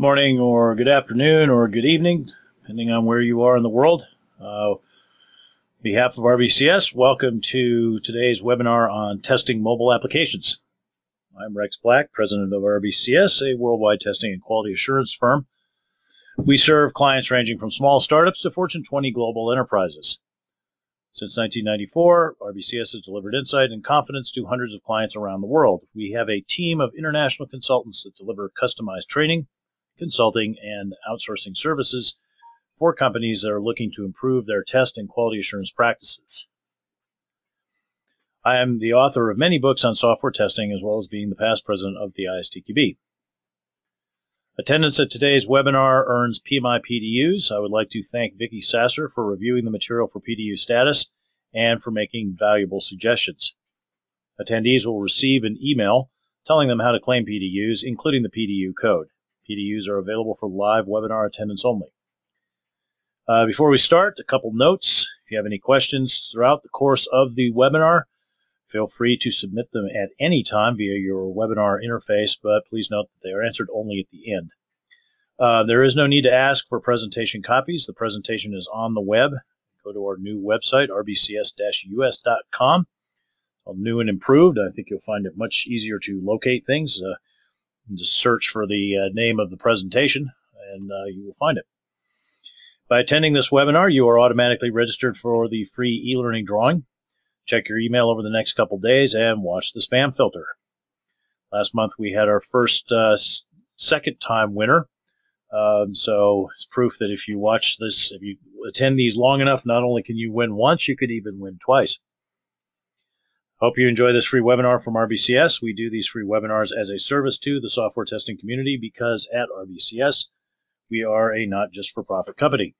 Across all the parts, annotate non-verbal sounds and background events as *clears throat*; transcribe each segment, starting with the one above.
morning or good afternoon or good evening, depending on where you are in the world. Uh, behalf of RBCS, welcome to today's webinar on testing mobile applications. I'm Rex Black, president of RBCS, a worldwide testing and quality assurance firm. We serve clients ranging from small startups to Fortune 20 global enterprises. Since 1994, RBCS has delivered insight and confidence to hundreds of clients around the world. We have a team of international consultants that deliver customized training, consulting, and outsourcing services for companies that are looking to improve their test and quality assurance practices. I am the author of many books on software testing, as well as being the past president of the ISTQB. Attendance at today's webinar earns PMI PDUs. I would like to thank Vicki Sasser for reviewing the material for PDU status and for making valuable suggestions. Attendees will receive an email telling them how to claim PDUs, including the PDU code. PDUs are available for live webinar attendance only. Uh, before we start, a couple notes. If you have any questions throughout the course of the webinar, feel free to submit them at any time via your webinar interface, but please note that they are answered only at the end. Uh, there is no need to ask for presentation copies. The presentation is on the web. Go to our new website, rbcs-us.com. New and improved. I think you'll find it much easier to locate things. Uh, just search for the uh, name of the presentation and uh, you will find it. By attending this webinar, you are automatically registered for the free e-learning drawing. Check your email over the next couple days and watch the spam filter. Last month we had our first uh, second time winner. Um, so it's proof that if you watch this, if you attend these long enough, not only can you win once, you could even win twice. Hope you enjoy this free webinar from RBCS. We do these free webinars as a service to the software testing community because at RBCS, we are a not just for profit company.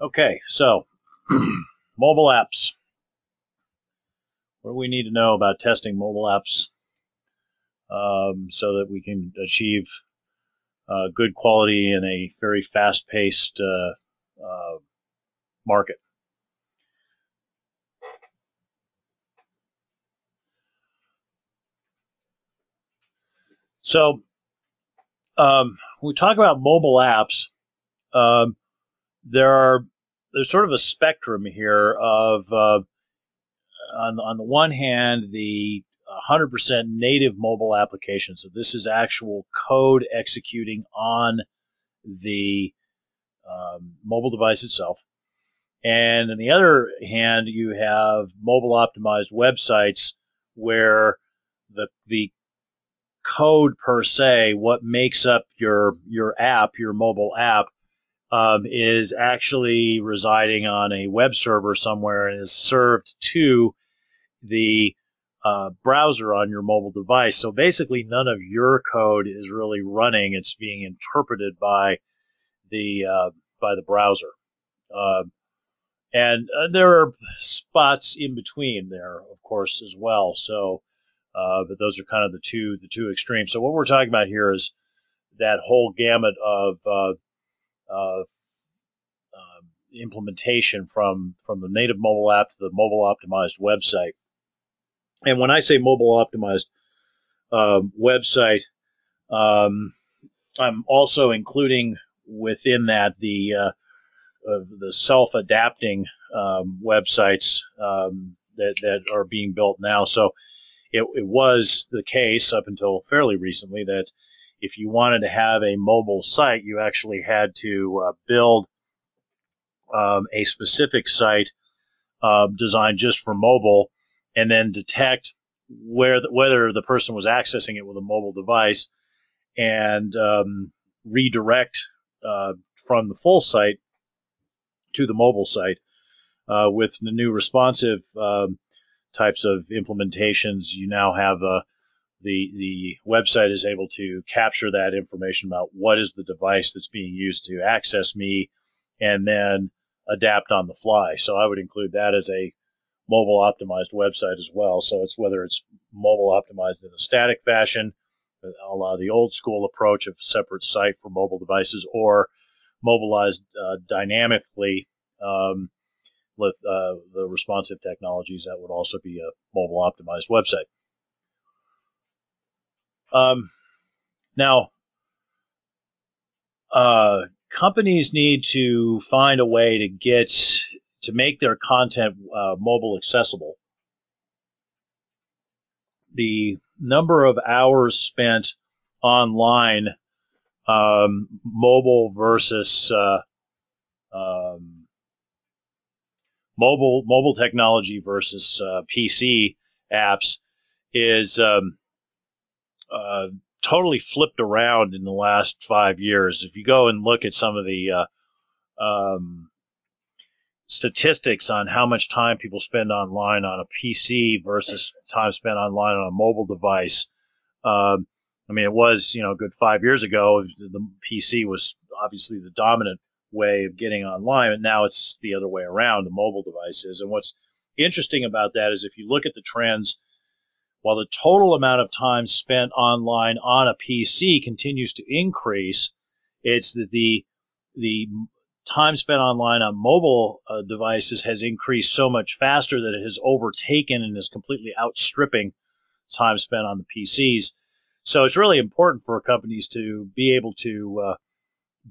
Okay, so *clears throat* mobile apps. What do we need to know about testing mobile apps um, so that we can achieve uh, good quality in a very fast paced uh, uh, market? So, um, when we talk about mobile apps, um, there are there's sort of a spectrum here of uh, on on the one hand the 100% native mobile application. So this is actual code executing on the um, mobile device itself. And on the other hand, you have mobile optimized websites where the the code per se, what makes up your your app, your mobile app, um, is actually residing on a web server somewhere and is served to the uh, browser on your mobile device. So basically, none of your code is really running; it's being interpreted by the uh, by the browser. Uh, and uh, there are spots in between there, of course, as well. So uh, but those are kind of the two the two extremes. So what we're talking about here is that whole gamut of uh, uh, implementation from from the native mobile app to the mobile optimized website. And when I say mobile optimized um, website, um, I'm also including within that the uh, the self-adapting um, websites um, that, that are being built now. So it, it was the case up until fairly recently that if you wanted to have a mobile site, you actually had to uh, build um, a specific site uh, designed just for mobile and then detect where the, whether the person was accessing it with a mobile device and um, redirect uh, from the full site to the mobile site uh, with the new responsive um, types of implementations, you now have a uh, the the website is able to capture that information about what is the device that's being used to access me, and then adapt on the fly. So I would include that as a mobile optimized website as well. So it's whether it's mobile optimized in a static fashion, allow the old school approach of separate site for mobile devices, or mobilized uh, dynamically um, with uh, the responsive technologies, that would also be a mobile optimized website. Um, Now, uh, companies need to find a way to get to make their content uh, mobile accessible. The number of hours spent online, um, mobile versus uh, um, mobile mobile technology versus uh, PC apps is um, uh, totally flipped around in the last five years. If you go and look at some of the uh, um, statistics on how much time people spend online on a PC versus time spent online on a mobile device, um, I mean, it was you know a good five years ago. The PC was obviously the dominant way of getting online, and now it's the other way around. The mobile devices, and what's interesting about that is if you look at the trends while the total amount of time spent online on a PC continues to increase, it's that the the time spent online on mobile uh, devices has increased so much faster that it has overtaken and is completely outstripping time spent on the PCs. So it's really important for companies to be able to uh,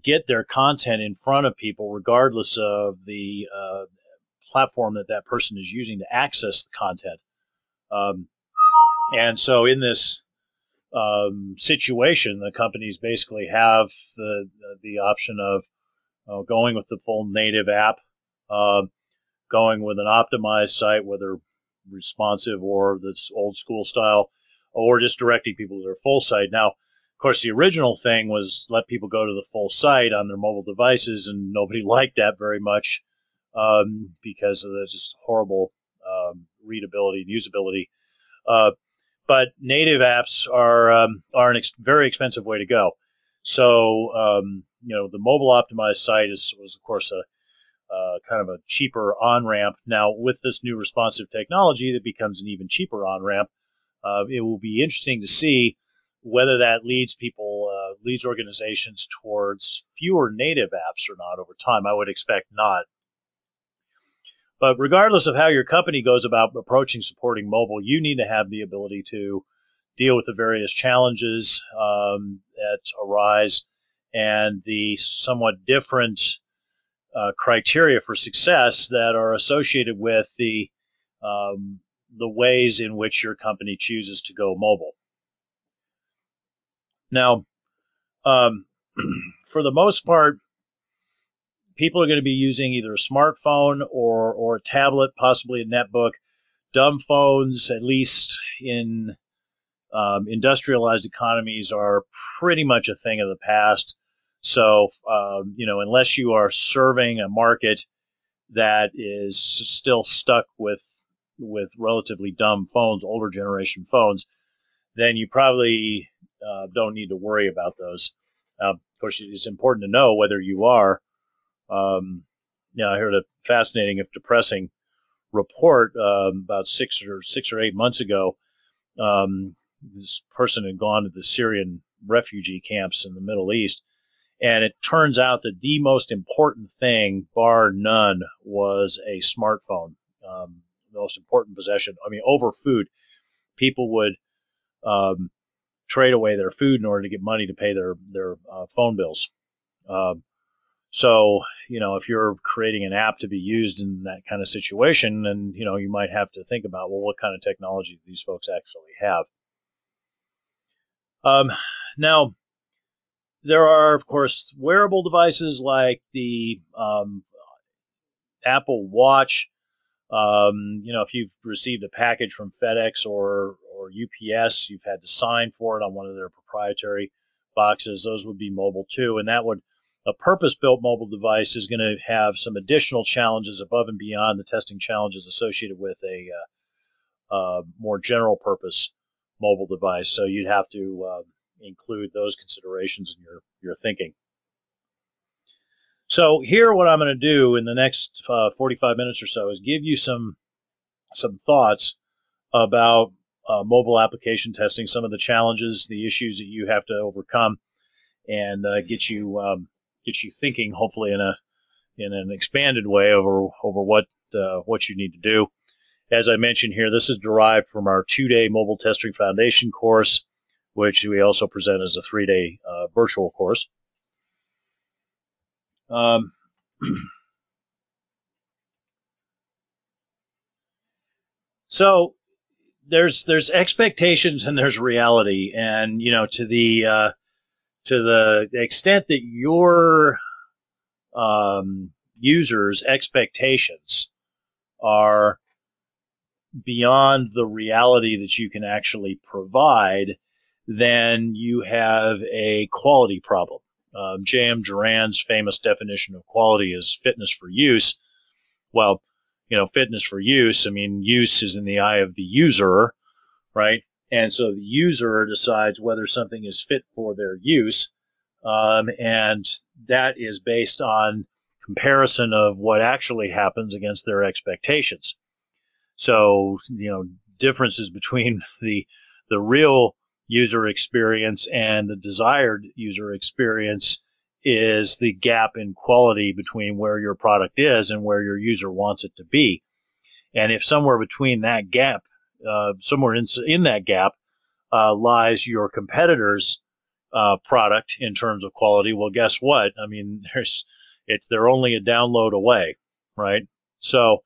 get their content in front of people, regardless of the uh, platform that that person is using to access the content. Um, and so in this um, situation, the companies basically have the the option of uh, going with the full native app, uh, going with an optimized site, whether responsive or this old school style, or just directing people to their full site. Now, of course, the original thing was let people go to the full site on their mobile devices, and nobody *laughs* liked that very much um, because of the just horrible um, readability and usability. Uh, but native apps are um, are an ex- very expensive way to go. So um, you know the mobile optimized site is was of course a uh, kind of a cheaper on ramp. Now with this new responsive technology, that becomes an even cheaper on ramp. Uh, it will be interesting to see whether that leads people uh, leads organizations towards fewer native apps or not over time. I would expect not. But regardless of how your company goes about approaching supporting mobile, you need to have the ability to deal with the various challenges um, that arise and the somewhat different uh, criteria for success that are associated with the um, the ways in which your company chooses to go mobile. Now, um, *clears throat* for the most part, people are going to be using either a smartphone or, or a tablet, possibly a netbook. Dumb phones, at least in um, industrialized economies, are pretty much a thing of the past. So, um, you know, unless you are serving a market that is still stuck with with relatively dumb phones, older generation phones, then you probably uh, don't need to worry about those. Uh, of course, it's important to know whether you are um, I heard a fascinating, if depressing, report um, about six or six or eight months ago. Um, this person had gone to the Syrian refugee camps in the Middle East, and it turns out that the most important thing, bar none, was a smartphone. Um, the most important possession. I mean, over food, people would um, trade away their food in order to get money to pay their their uh, phone bills. Um, so, you know, if you're creating an app to be used in that kind of situation, then, you know, you might have to think about, well, what kind of technology do these folks actually have? Um, now, there are, of course, wearable devices like the um, Apple Watch. Um, you know, if you've received a package from FedEx or, or UPS, you've had to sign for it on one of their proprietary boxes. Those would be mobile too, and that would a purpose-built mobile device is going to have some additional challenges above and beyond the testing challenges associated with a uh, uh, more general purpose mobile device. So you'd have to uh, include those considerations in your, your thinking. So here, what I'm going to do in the next uh, 45 minutes or so is give you some some thoughts about uh, mobile application testing, some of the challenges, the issues that you have to overcome, and uh, get you um, get you thinking, hopefully in a in an expanded way over over what uh, what you need to do. As I mentioned here, this is derived from our two-day mobile testing foundation course, which we also present as a three-day uh, virtual course. Um, *clears throat* so there's there's expectations and there's reality, and you know to the uh, to the extent that your um, users' expectations are beyond the reality that you can actually provide, then you have a quality problem. Um, J.M. Juran's famous definition of quality is fitness for use. Well, you know, fitness for use, I mean, use is in the eye of the user, right? And so the user decides whether something is fit for their use. Um, and that is based on comparison of what actually happens against their expectations. So, you know, differences between *laughs* the, the real user experience and the desired user experience is the gap in quality between where your product is and where your user wants it to be. And if somewhere between that gap, uh, somewhere in, in that gap, uh, lies your competitor's uh, product in terms of quality, well, guess what? I mean, *laughs* there's it's they're only a download away, right? So,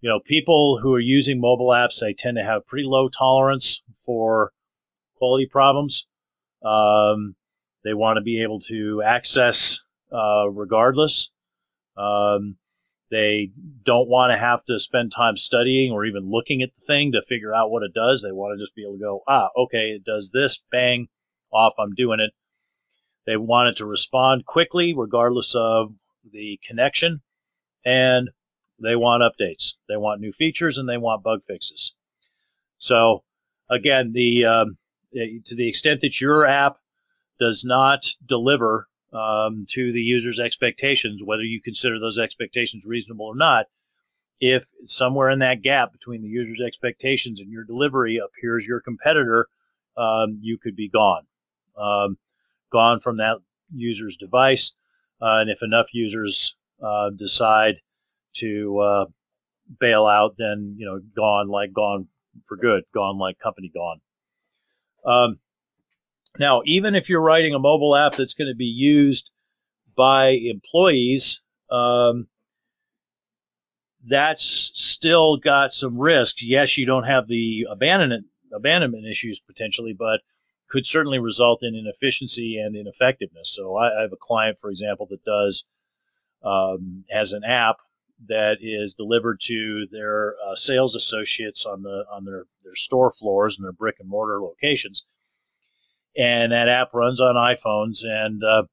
you know, people who are using mobile apps, they tend to have pretty low tolerance for quality problems. Um, they want to be able to access uh, regardless. Um, they don't want to have to spend time studying or even looking at the thing to figure out what it does. They want to just be able to go, ah, okay, it does this, bang, off, I'm doing it. They want it to respond quickly, regardless of the connection, and they want updates. They want new features and they want bug fixes. So again, the um, to the extent that your app does not deliver um, to the user's expectations, whether you consider those expectations reasonable or not, if somewhere in that gap between the user's expectations and your delivery appears your competitor, um, you could be gone, um, gone from that user's device. Uh, and if enough users uh, decide to uh, bail out, then you know, gone like gone for good, gone like company gone. Um, now, even if you're writing a mobile app that's going to be used by employees, um, that's still got some risks. Yes, you don't have the abandonment abandonment issues potentially, but could certainly result in inefficiency and ineffectiveness. So I, I have a client, for example, that does um, has an app that is delivered to their uh, sales associates on the on their their store floors and their brick and mortar locations, and that app runs on iPhones, and uh,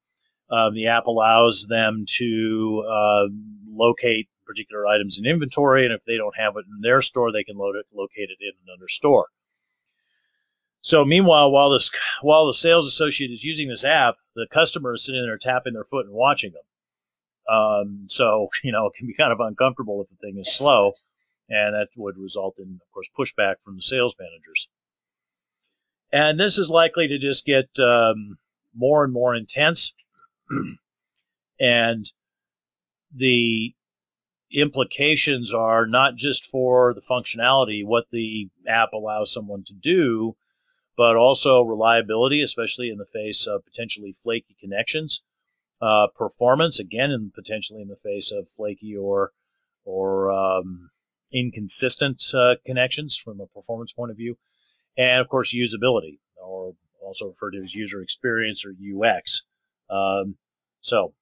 uh, the app allows them to uh, locate particular items in inventory, and if they don't have it in their store, they can load it, locate it in another store. So meanwhile, while this while the sales associate is using this app, the customer is sitting there tapping their foot and watching them. Um, so *laughs* you know it can be kind of uncomfortable if the thing is slow, and that would result in, of course, pushback from the sales managers. And this is likely to just get um, more and more intense, *clears throat* and the implications are not just for the functionality, what the app allows someone to do, but also reliability, especially in the face of potentially flaky connections. Uh, performance, again, potentially in the face of flaky or or um, inconsistent uh, connections from a performance point of view, and of course usability, or also referred to as user experience or UX. Um, so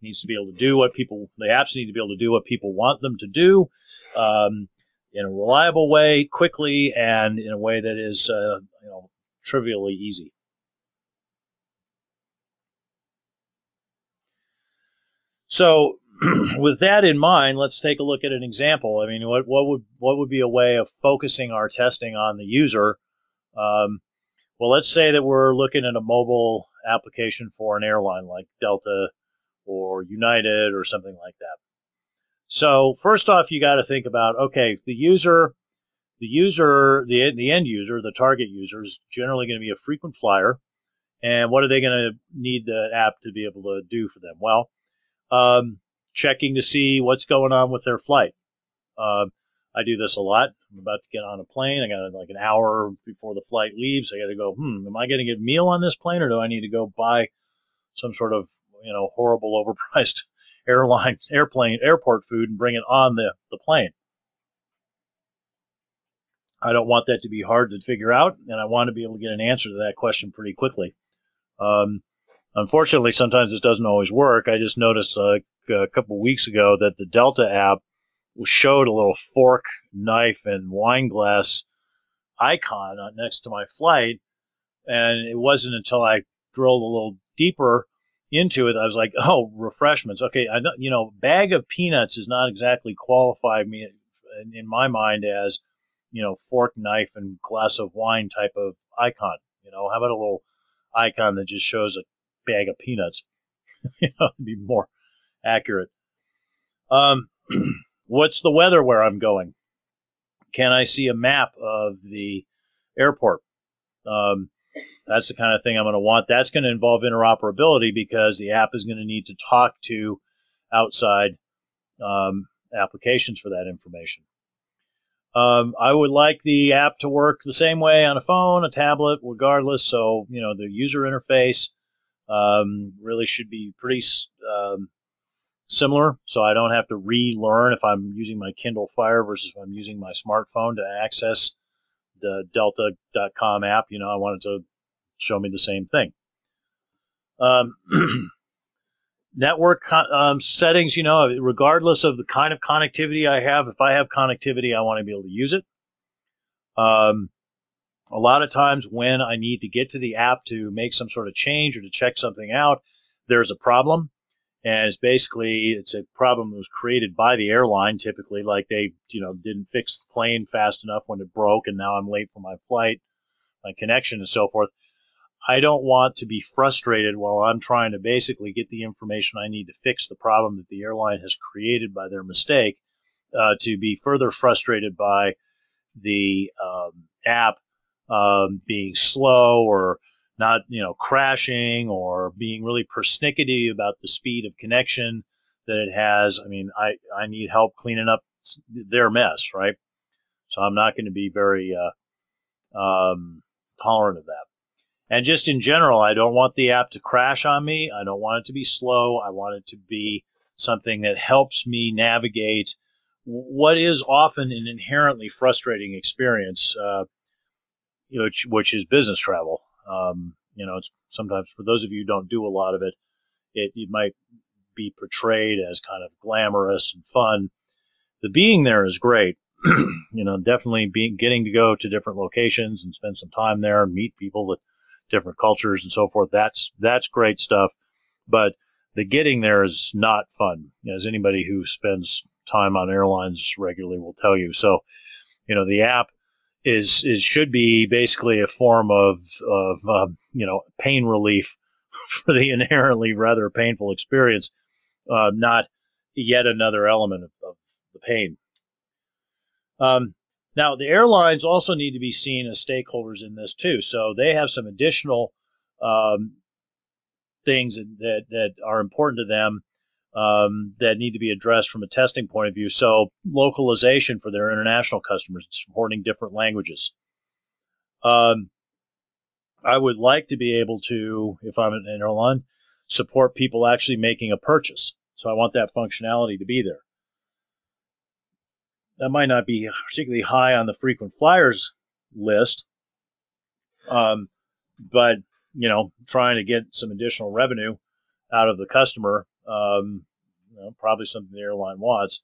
needs to be able to do what people the apps need to be able to do what people want them to do um, in a reliable way, quickly, and in a way that is uh, you know trivially easy. So, *clears throat* with that in mind, let's take a look at an example. I mean, what, what would what would be a way of focusing our testing on the user? Um, well, let's say that we're looking at a mobile application for an airline like Delta or United or something like that. So first off, you got to think about okay, the user, the user, the the end user, the target user is generally going to be a frequent flyer, and what are they going to need the app to be able to do for them? Well, um, checking to see what's going on with their flight. Uh, I do this a lot. I'm about to get on a plane. I got like an hour before the flight leaves. I got to go. Hmm, am I going to get a meal on this plane, or do I need to go buy some sort of you know horrible, *laughs* overpriced airline, airplane, airport food and bring it on the the plane? I don't want that to be hard to figure out, and I want to be able to get an answer to that question pretty quickly. Um, unfortunately, sometimes this doesn't always work. I just noticed uh, a couple weeks ago that the Delta app showed a little fork, knife, and wine glass icon next to my flight, and it wasn't until I drilled a little deeper into it I was like, oh, refreshments. Okay, I know, you know, bag of peanuts is not exactly qualify me in, in my mind as you know, fork, knife, and glass of wine type of icon. You know, how about a little icon that just shows a bag of peanuts? *laughs* you know, be more accurate. Um, *clears throat* what's the weather where I'm going? Can I see a map of the airport? Um, that's the kind of thing I'm going to want. That's going to involve interoperability because the app is going to need to talk to outside um, applications for that information. Um, I would like the app to work the same way on a phone, a tablet, regardless. So, you know, the user interface um, really should be pretty um, similar. So I don't have to relearn if I'm using my Kindle Fire versus if I'm using my smartphone to access the delta.com app. You know, I wanted to show me the same thing. Um, *clears throat* network um, settings, you know, regardless of the kind of connectivity I have, if I have connectivity, I want to be able to use it. Um, a lot of times when I need to get to the app to make some sort of change or to check something out, there's a problem. And it's basically, it's a problem that was created by the airline, typically, like they, you know, didn't fix the plane fast enough when it broke and now I'm late for my flight, my connection and so forth. I don't want to be frustrated while I'm trying to basically get the information I need to fix the problem that the airline has created by their mistake, uh, to be further frustrated by the um, app um, being slow or not, you know, crashing or being really persnickety about the speed of connection that it has. I mean, I, I need help cleaning up their mess, right? So I'm not going to be very uh, um, tolerant of that. And just in general, I don't want the app to crash on me. I don't want it to be slow. I want it to be something that helps me navigate what is often an inherently frustrating experience, uh, which, which is business travel. Um, you know, it's sometimes for those of you who don't do a lot of it, it, it might be portrayed as kind of glamorous and fun. The being there is great. *clears throat* you know, definitely being getting to go to different locations and spend some time there and meet people with different cultures and so forth. That's that's great stuff, but the getting there is not fun, as anybody who spends time on airlines regularly will tell you. So, you know, the app is is should be basically a form of of um, you know pain relief *laughs* for the inherently rather painful experience, uh, not yet another element of, of the pain. Um, now, the airlines also need to be seen as stakeholders in this too. So they have some additional um, things that, that are important to them um, that need to be addressed from a testing point of view. So localization for their international customers, supporting different languages. Um, I would like to be able to, if I'm an airline, support people actually making a purchase. So I want that functionality to be there that might not be particularly high on the frequent flyers list. Um, but you know, trying to get some additional revenue out of the customer, um, you know, probably something the airline wants.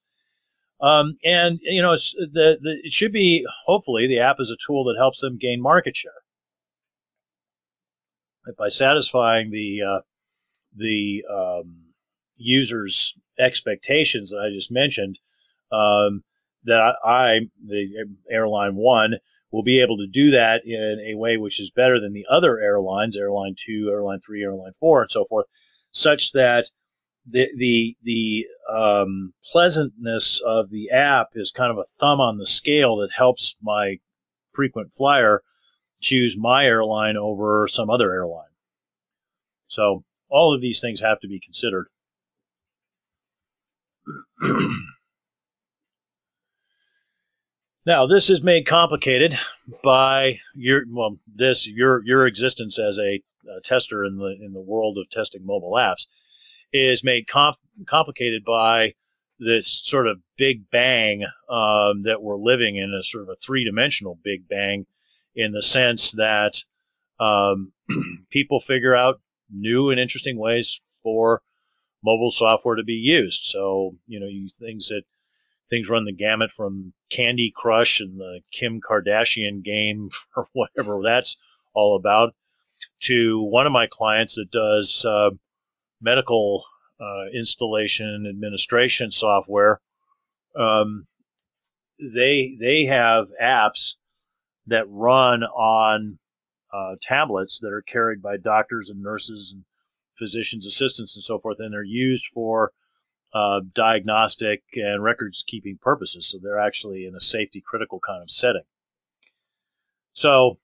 Um, and you know, the, the it should be hopefully the app is a tool that helps them gain market share by satisfying the uh, the um, users' expectations that I just mentioned. Um, that I, the airline one, will be able to do that in a way which is better than the other airlines, airline two, airline three, airline four, and so forth, such that the the the um, pleasantness of the app is kind of a thumb on the scale that helps my frequent flyer choose my airline over some other airline. So all of these things have to be considered. *clears throat* Now, this is made complicated by your well, this your your existence as a, a tester in the in the world of testing mobile apps is made comp- complicated by this sort of big bang um, that we're living in a sort of a three dimensional big bang in the sense that um, *clears throat* people figure out new and interesting ways for mobile software to be used. So, you know, you things that things run the gamut from Candy Crush and the Kim Kardashian game *laughs* or whatever that's all about to one of my clients that does uh, medical uh, installation administration software. Um, they they have apps that run on uh, tablets that are carried by doctors and nurses and physicians assistants and so forth, and they're used for uh, diagnostic and records keeping purposes. So they're actually in a safety critical kind of setting. So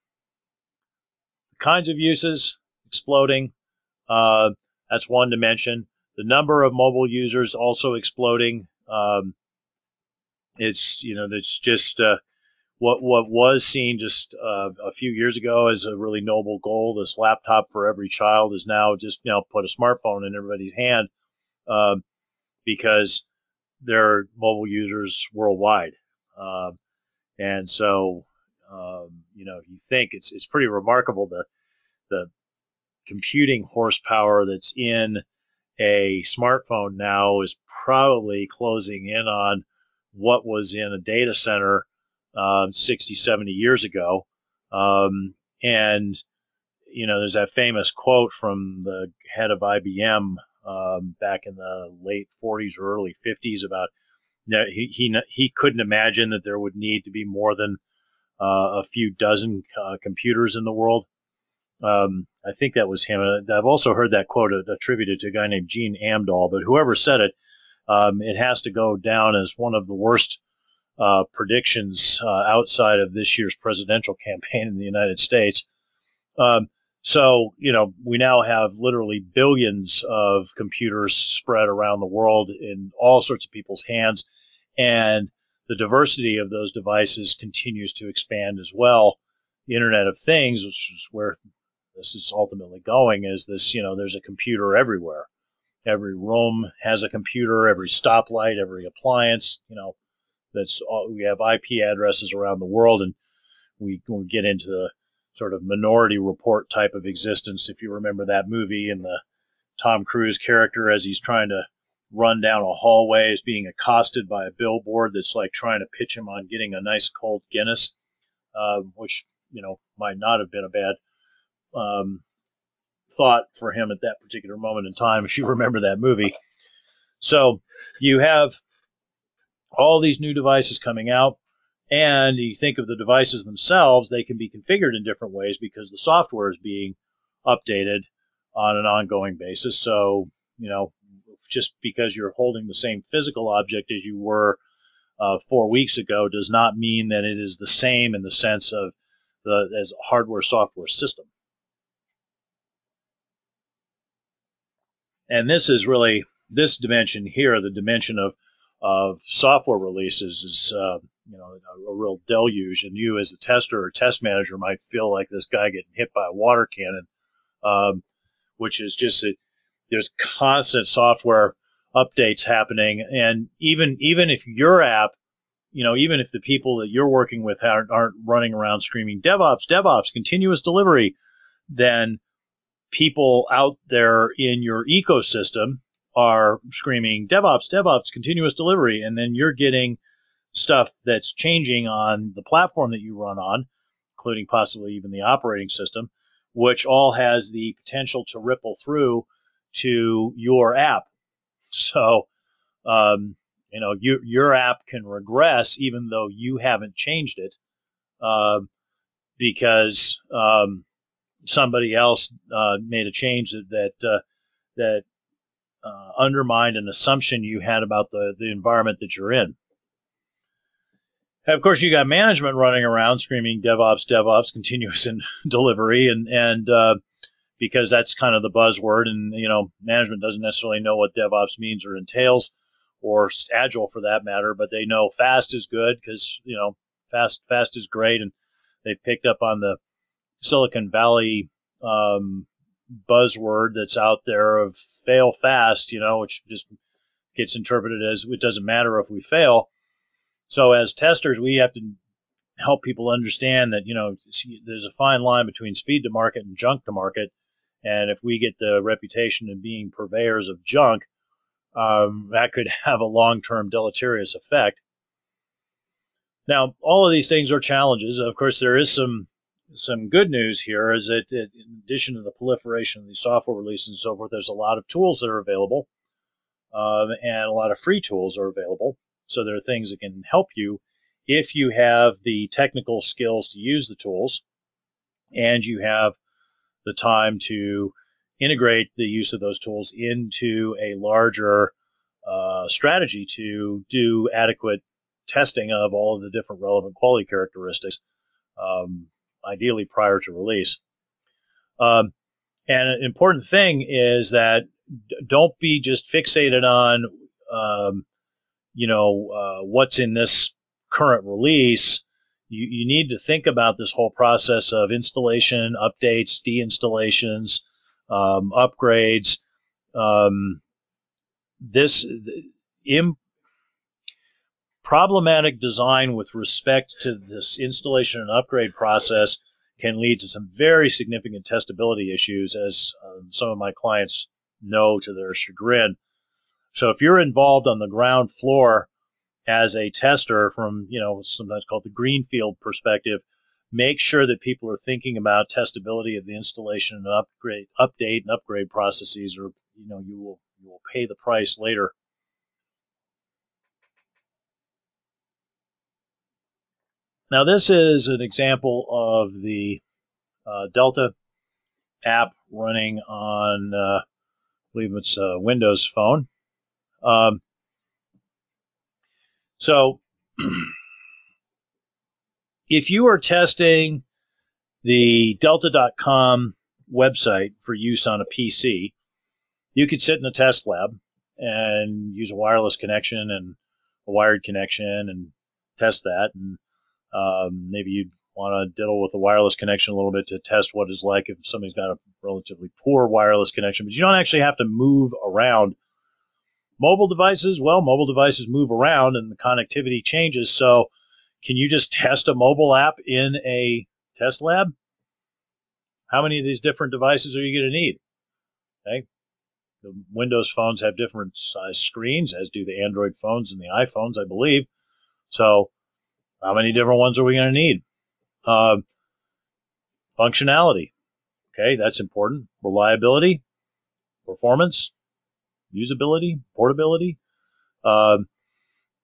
kinds of uses exploding. Uh, that's one dimension. The number of mobile users also exploding. Um, it's you know it's just uh, what what was seen just uh, a few years ago as a really noble goal. This laptop for every child is now just you know put a smartphone in everybody's hand um, because they're mobile users worldwide, um, and so um, you know you think it's it's pretty remarkable the the computing horsepower that's in a smartphone now is probably closing in on what was in a data center um, 60, 70 years ago. Um, and, you know, there's that famous quote from the head of IBM um, back in the late 40s or early 50s about you know, he, he, he couldn't imagine that there would need to be more than uh, a few dozen uh, computers in the world. Um, I think that was him. I've also heard that quote attributed to a guy named Gene Amdahl, but whoever said it, um, it has to go down as one of the worst uh, predictions uh, outside of this year's presidential *laughs* campaign in the United States. Um, so, you know, we now have literally billions of computers spread around the world in all sorts of people's hands. And the diversity of those devices continues to expand as well. The Internet of Things, which is where this is ultimately going, is this, you know, there's a computer everywhere. Every room has a computer, every stoplight, every appliance, you know, that's all, we have IP addresses around the world, and we, we get into the sort of minority report type of existence. If you remember that movie and the Tom Cruise character as he's trying to run down a hallway is being accosted by a billboard that's like trying to pitch him on getting a nice cold Guinness, uh, which you know might not have been a bad um, thought for him at that particular moment in time, if you *laughs* remember that movie. So you have all these new devices coming out, and you think of the devices themselves, they can be configured in different ways because the software is being updated on an ongoing basis. So, you know, just because you're holding the same physical object as you were uh, four weeks ago does not mean that it is the same in the sense of the as hardware software system. And this is really this dimension here, the dimension of of software releases is uh, you know a, a, real deluge, and you as a tester or test manager might feel like this guy getting hit by a water cannon, um, which is just a, there's constant software updates happening, and even even if your app, you know, even if the people that you're working with aren't, aren't running around screaming DevOps, DevOps, continuous delivery, then people out there in your ecosystem are screaming DevOps, DevOps, continuous delivery, and then you're getting stuff that's changing on the platform that you run on, including possibly even the operating system, which all has the potential to ripple through to your app. So, um, you know, you, your app can regress even though you haven't changed it, uh, because um, somebody else uh, made a change that that, uh, that uh, undermined an assumption you had about the, the environment that you're in. And of course, you got management running around screaming DevOps, DevOps, continuous in *laughs* delivery, and and uh, because that's kind of the buzzword, and you know, management doesn't necessarily know what DevOps means or entails, or Agile for that matter, but they know fast is good because you know fast, fast is great, and they've picked up on the Silicon Valley um, buzzword that's out there of fail fast, you know, which just gets interpreted as it doesn't matter if we fail. So as testers, we have to help people understand that, you know, there's a fine line between speed to market and junk to market. And if we get the reputation of being purveyors of junk, um, that could *laughs* have a long-term deleterious effect. Now, all of these things are challenges. Of course, there is some some good news here is that in addition to the proliferation of these software releases and so forth, there's a lot of tools that are available, um, and a lot of free tools are available. So there are things that can help you if you have the technical skills to use the tools, and you have the time to integrate the use of those tools into a larger uh, strategy to do adequate testing of all of the different relevant quality characteristics. Um, ideally prior to release. Um, and an important thing is that don't be just fixated on, um, you know, uh, what's in this current release. You, you need to think about this whole process of installation, updates, deinstallations, um, upgrades. Um, this Im, problematic design with respect to this installation and upgrade process can lead to some very significant testability issues, as um, some of my clients know to their chagrin. So if you're involved on the ground floor as a tester from, you know, sometimes called the greenfield perspective, make sure that people are thinking about testability of the installation and upgrade, update and upgrade processes, or you know, you will you will pay the price later. Now, this is an example of the uh, Delta app running on, uh, I believe it's a Windows phone. Um, so, *clears throat* if you are testing the delta.com website for use on a PC, you could sit in a test lab and use a wireless connection and a wired connection and test that. And um, maybe you'd want to diddle with the wireless connection a little bit to test what it's like if somebody's got a relatively poor wireless connection, but you don't actually have to move around. Mobile devices, well, mobile devices move around and the connectivity changes. So, can you just test a mobile app in a test lab? How many of these different devices are you going to need? Okay. The Windows phones have different size screens, as do the Android phones and the iPhones, I believe. So, how many different ones are we going to need? Uh, functionality. Okay, that's important. Reliability, performance, usability, portability. Uh,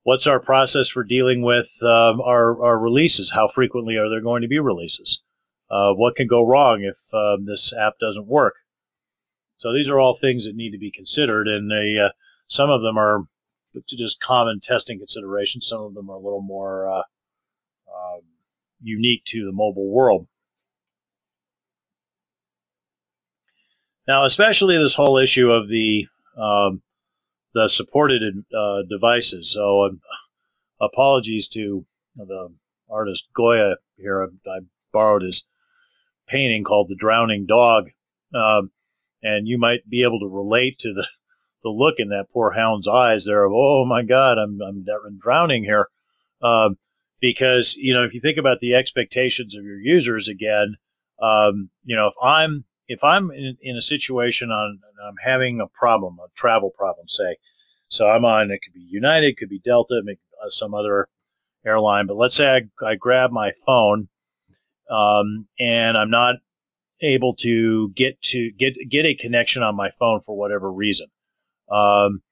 what's our process for dealing with um, our, our releases? How frequently are there going to be releases? Uh, what can go wrong if um, this app doesn't work? So these are all things that need to be considered, and they, uh, some of them are just common testing considerations. Some of them are a little more uh, unique to the mobile world. Now, especially this whole issue of the um, the supported uh, devices. So, uh, apologies to the artist Goya here. I, I, borrowed his painting called "The Drowning Dog," um, and you might be able to relate to the the look in that poor hound's eyes there of "Oh my God, I'm I'm drowning here." Um, because you know if you think about the expectations of your users again, um, you know if I'm if I'm in, in a situation on I'm having a problem, a travel problem, say, so I'm on it could be United, could be Delta, uh, some other airline, but let's say I, I grab my phone um, and I'm not able to get to get get a connection on my phone for whatever reason. Um,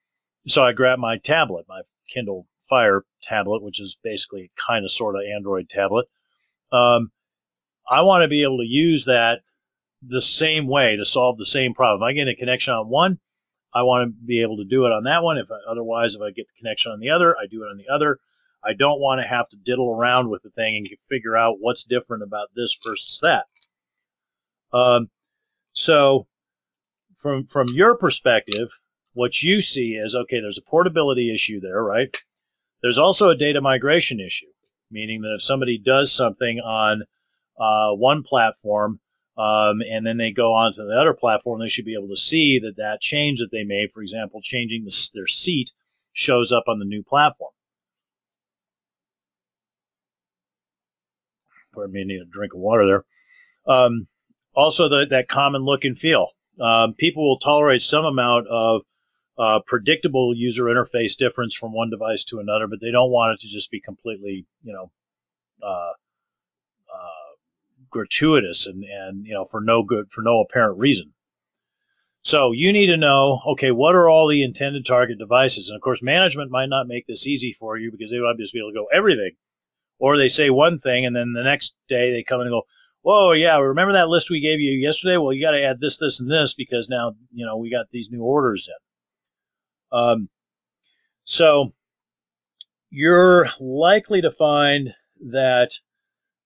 so I grab my tablet, my Kindle Fire tablet, which is basically kind of sort of Android tablet. Um, I want to be able to use that the same way to solve the same problem. If I get a connection on one, I want to be able to do it on that one. If I, otherwise, if I get the connection on the other, I do it on the other. I don't want to have to diddle around with the thing and figure out what's different about this versus that. Um, so, from from your perspective, what you see is okay. There's a portability issue there, right? There's also a data migration issue, meaning that if somebody does something on uh, one platform um, and then they go on to the other platform, they should be able to see that that change that they made, for example, changing the, their seat, shows up on the new platform. Pardon me, need a drink of water there. Um, also, the, that common look and feel. Um, people will tolerate some amount of uh, predictable user interface difference from one device to another, but they don't want it to just be completely, you know, uh, uh, gratuitous and, and you know for no good for no apparent reason. So you need to know, okay, what are all the intended target devices? And of course, management might not make this easy for you because they might just be able to go everything, or they say one thing and then the next day they come and go, whoa, yeah, remember that list we gave you yesterday? Well, you got to add this, this, and this because now you know we got these new orders in. Um, so you're likely to find that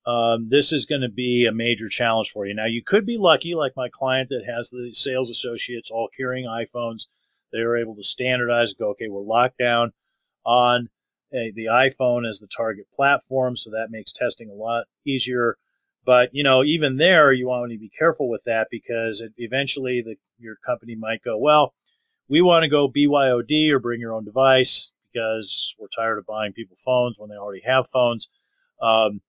um, this is going to be a major challenge for you. Now, you could be lucky, like my client that has the sales associates all carrying iPhones. They were able to standardize, go, okay, we're locked down on a, the iPhone as the target platform, so that makes testing a lot easier. But you know, even there, you want to be careful with that because it, eventually, the, your company might go, well, we want to go BYOD or bring your own device because we're tired of buying people phones when they already have phones. Um,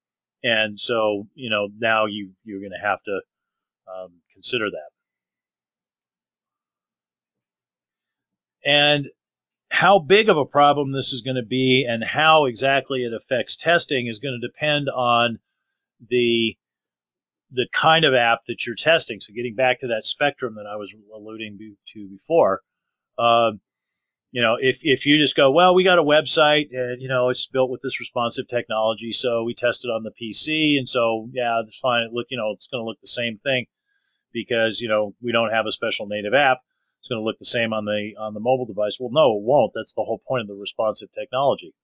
and so, you know, now you, you're going to have to um, consider that. And how big of a problem this is going to be and how exactly it affects testing is going to depend on the the kind of app that you're testing. So getting back to that spectrum that I was alluding to before, uh, you know, if, if you just go, well, we got a website and, you know, it's built with this responsive technology. So we tested on the PC. And so, yeah, it's fine. Look, you know, it's going to look the same thing because, you know, we don't have a special native app. It's going to look the same on the, on the mobile device. Well, no, it won't. That's the whole point of the responsive technology.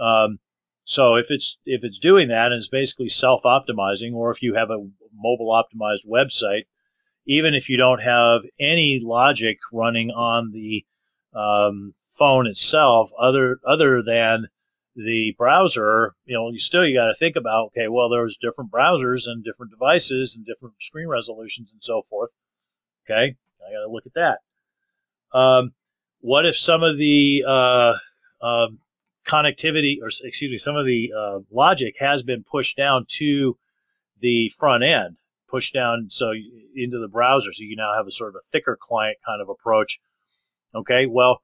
Um, so if it's, if it's doing that and it's basically self-optimizing, or if you have a mobile optimized website, even if you don't have any logic running on the um, phone itself, other other than the browser, you know, you still you got to think about okay, well, there's different browsers and different devices and different screen resolutions and so forth. Okay, I got to look at that. Um, what if some of the uh, uh, connectivity, or excuse me, some of the uh, logic has been pushed down to the front end? Push down so into the browser. So you now have a sort of a thicker client kind of approach. Okay, well,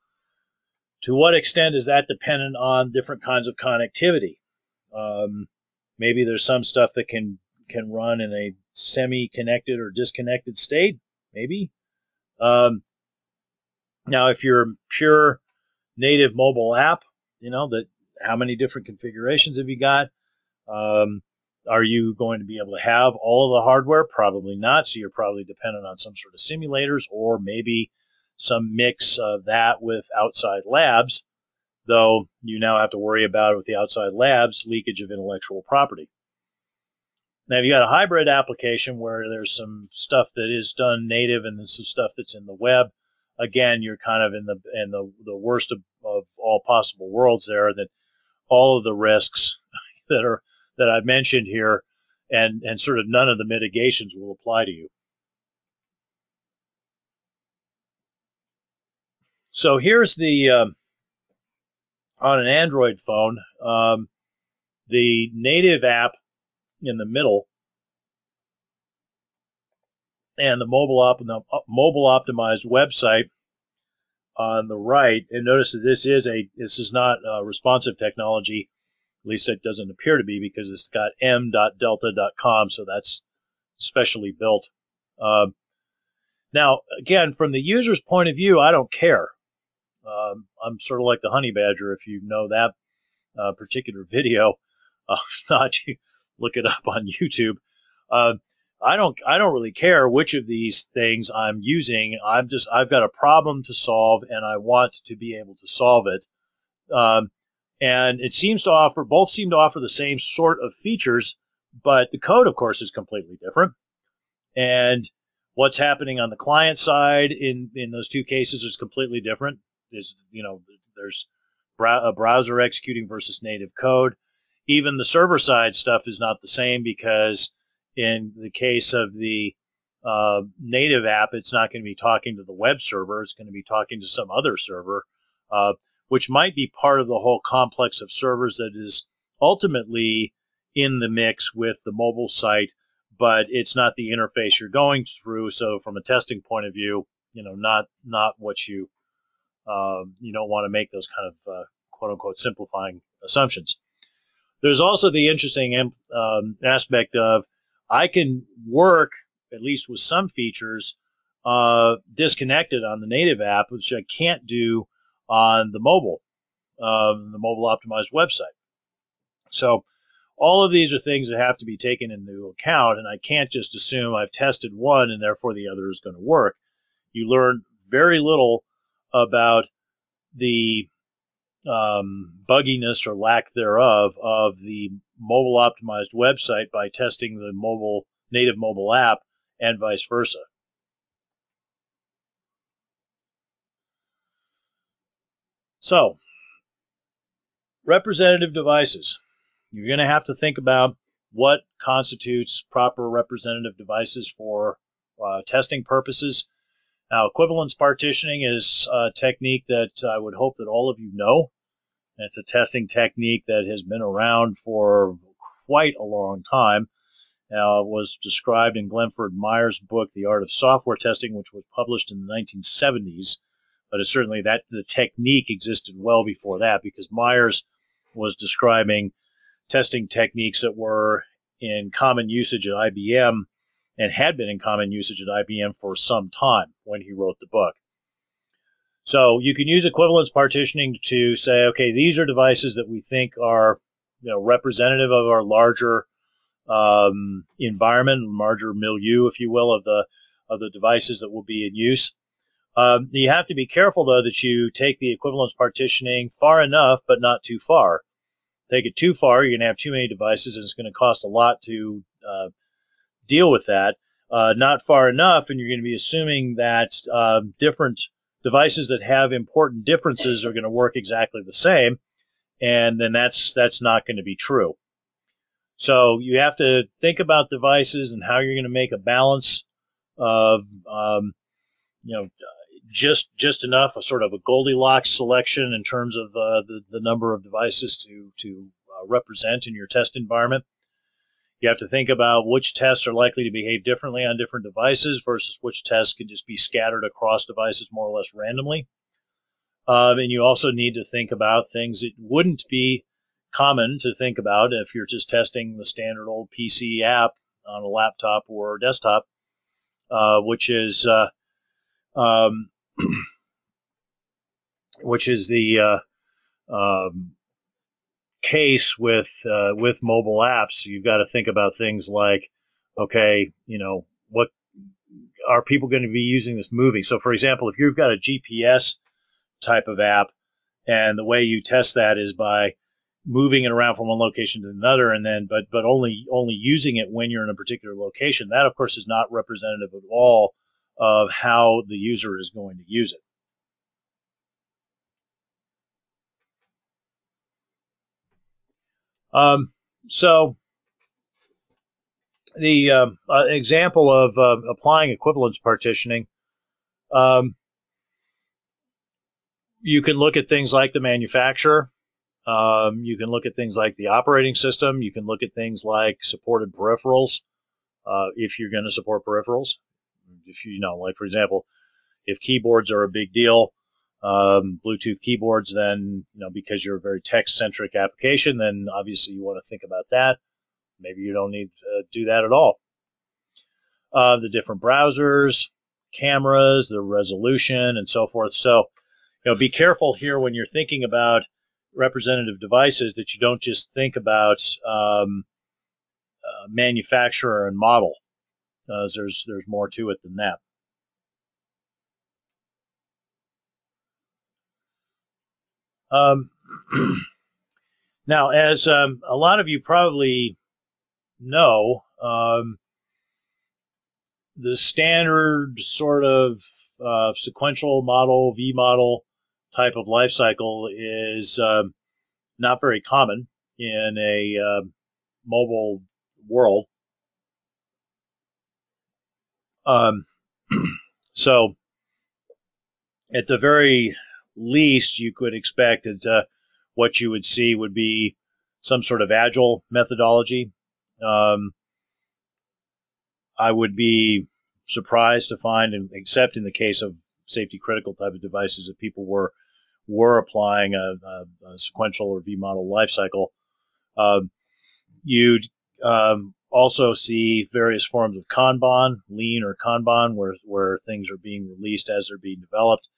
to what extent is that dependent on different kinds of connectivity? Um, maybe there's some stuff that can can run in a semi-connected or disconnected state. Maybe. Um, now, if you're a pure native mobile app, you know that how many different configurations have you got? Um, are you going to be able to have all of the hardware? Probably not. So you're probably dependent on some sort of simulators or maybe some mix of that with outside labs, though you now have to worry about with the outside labs leakage of intellectual property. Now, if you got a hybrid application where there's some stuff that is done native and some stuff that's in the web, again, you're kind of in the in the, the worst of, of all possible worlds there. That all of the risks *laughs* that are that I've mentioned here, and, and sort of none of the mitigations will apply to you. So here's the, um, on an Android phone, um, the native app in the middle and the mobile, op- the mobile optimized website on the right. And notice that this is a this is not responsive technology. At least it doesn't appear to be because it's got m.delta.com, so that's specially built. Uh, now, again, from the user's point of view, I don't care. Um, I'm sort of like the honey badger, if you know that uh, particular *laughs* video. Uh, not you look it up on YouTube. Uh, I don't I don't really care which of these things I'm using. I'm just I've got a problem to solve and I want to be able to solve it. Um, and it seems to offer both seem to offer the same sort of features, but the code, of course, is completely different. And what's happening on the client side in in those two cases is completely different. Is you know there's a browser executing versus native code. even the server side stuff is not the same because in the case of the uh, native app, it's not going to be talking to the web server. It's going to be talking to some other server, uh, which might be part of the whole complex of servers that is ultimately in the mix with the mobile site, but it's not the interface you're going through. So from a testing point of view, you know, not not what you uh, you don't want to make those kind of uh, quote unquote simplifying assumptions. There's also the interesting um, aspect of I can work at least with some features uh, disconnected on the native app, which I can't do on the mobile, um, the mobile optimized website. So all of these are things that have to be taken into account, and I can't just assume I've tested one and therefore the other is going to work. You learn very little about the um, bugginess or lack thereof of the mobile optimized website by testing the mobile native mobile app and vice versa. So, representative devices. You're going to have to think about what constitutes proper representative devices for uh, testing purposes. Now, equivalence partitioning is a technique that I would hope that all of you know. It's a testing technique that has been around for quite a long time. Uh, was described in Glenford Myers' book, The Art of Software Testing, which was published in the 1970s. But certainly that the technique existed well before that because Myers was describing testing techniques that were in common usage at IBM and had been in common usage at IBM for some time when he wrote the book. So you can use equivalence partitioning to say, okay, these are devices that we think are you know, representative of our larger um, environment, larger milieu, if you will, of the of the devices that will be in use. Um, you have to be careful though that you take the equivalence partitioning far enough, but not too far. Take it too far, you're going to have too many devices, and it's going to cost a lot to uh, deal with that. Uh, not far enough, and you're going to be assuming that uh, different devices that have important differences are going to work exactly the same, and then that's that's not going to be true. So you have to think about devices and how you're going to make a balance of, um, you know, just just enough, a sort of a Goldilocks selection in terms of uh, the the number of devices to to uh, represent in your test environment. You have to think about which tests are likely to behave differently on different devices versus which tests can just be scattered across devices more or less randomly. Um, and you also need to think about things that wouldn't be common to think about if you're just testing the standard old PC app on a laptop or desktop, uh, which is uh, um, which is the uh, um, case with uh, with mobile apps. You've got to think about things like, okay, you know, what are people going to be using this movie? So, for example, if you've got a GPS type of app, and the way you test that is by moving it around from one location to another and then but but only only using it when you're in a particular location that of course is not representative at all of how the user is going to use it um, so the uh, uh, example of uh, applying equivalence partitioning um, you can look at things like the manufacturer um, you can look at things like the operating system. You can look at things like supported peripherals, uh, if you're going to support peripherals. If you, you know, like for example, if keyboards are a big deal, um, Bluetooth keyboards, then you know because you're a very text-centric application, then obviously you want to think about that. Maybe you don't need to do that at all. Uh, the different browsers, cameras, the resolution, and so forth. So, you know, be careful here when you're thinking about representative devices that you don't just think about um, uh, manufacturer and model. Uh, there's there's more to it than that. Um, *clears throat* now, as um, a lot of you probably know, um, the standard sort of uh, sequential model, V model, type of life cycle is um, not very common in a uh, mobile world. Um, *clears throat* so, at the very least, you could expect that uh, what you would see would be some sort of agile methodology. Um, I would be surprised to find, and except in the case of safety critical type of devices, that people were were applying a, a, a sequential or V model lifecycle. Um, you'd um, also see various forms of Kanban, lean or Kanban, where where things are being released as they're being developed,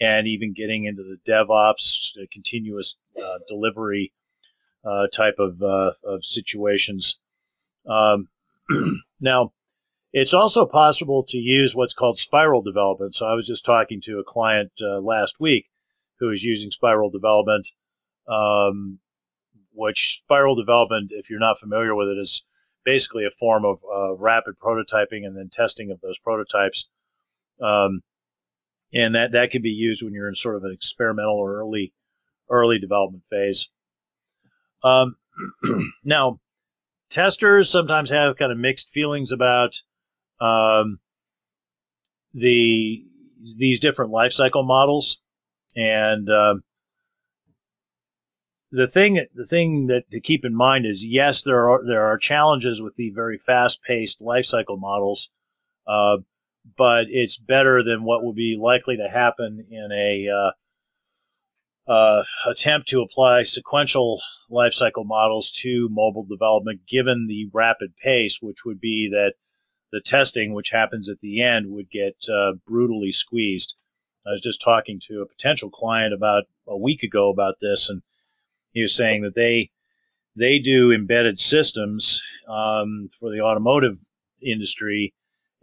and even getting into the DevOps, continuous uh, delivery uh, type of, uh, of situations. Um, *clears throat* now, it's also possible to use what's called spiral development. So I was just talking to a client uh, last week who is using spiral development, um, which spiral development, if you're not familiar with it, is basically a form of uh, rapid prototyping and then testing of those prototypes. Um, and that, that can be used when you're in sort of an experimental or early early development phase. Um, *clears throat* now, testers sometimes have kind of mixed feelings about um, the these different lifecycle models, and um, the thing the thing that to keep in mind is yes, there are there are challenges with the very fast paced lifecycle models, uh, but it's better than what will be likely to happen in a uh, uh, attempt to apply sequential lifecycle models to mobile development, given the rapid pace, which would be that the testing, which happens at the end, would get uh, brutally squeezed. I was just talking to a potential client about a week ago about this, and he was saying that they they do embedded systems um, for the automotive industry,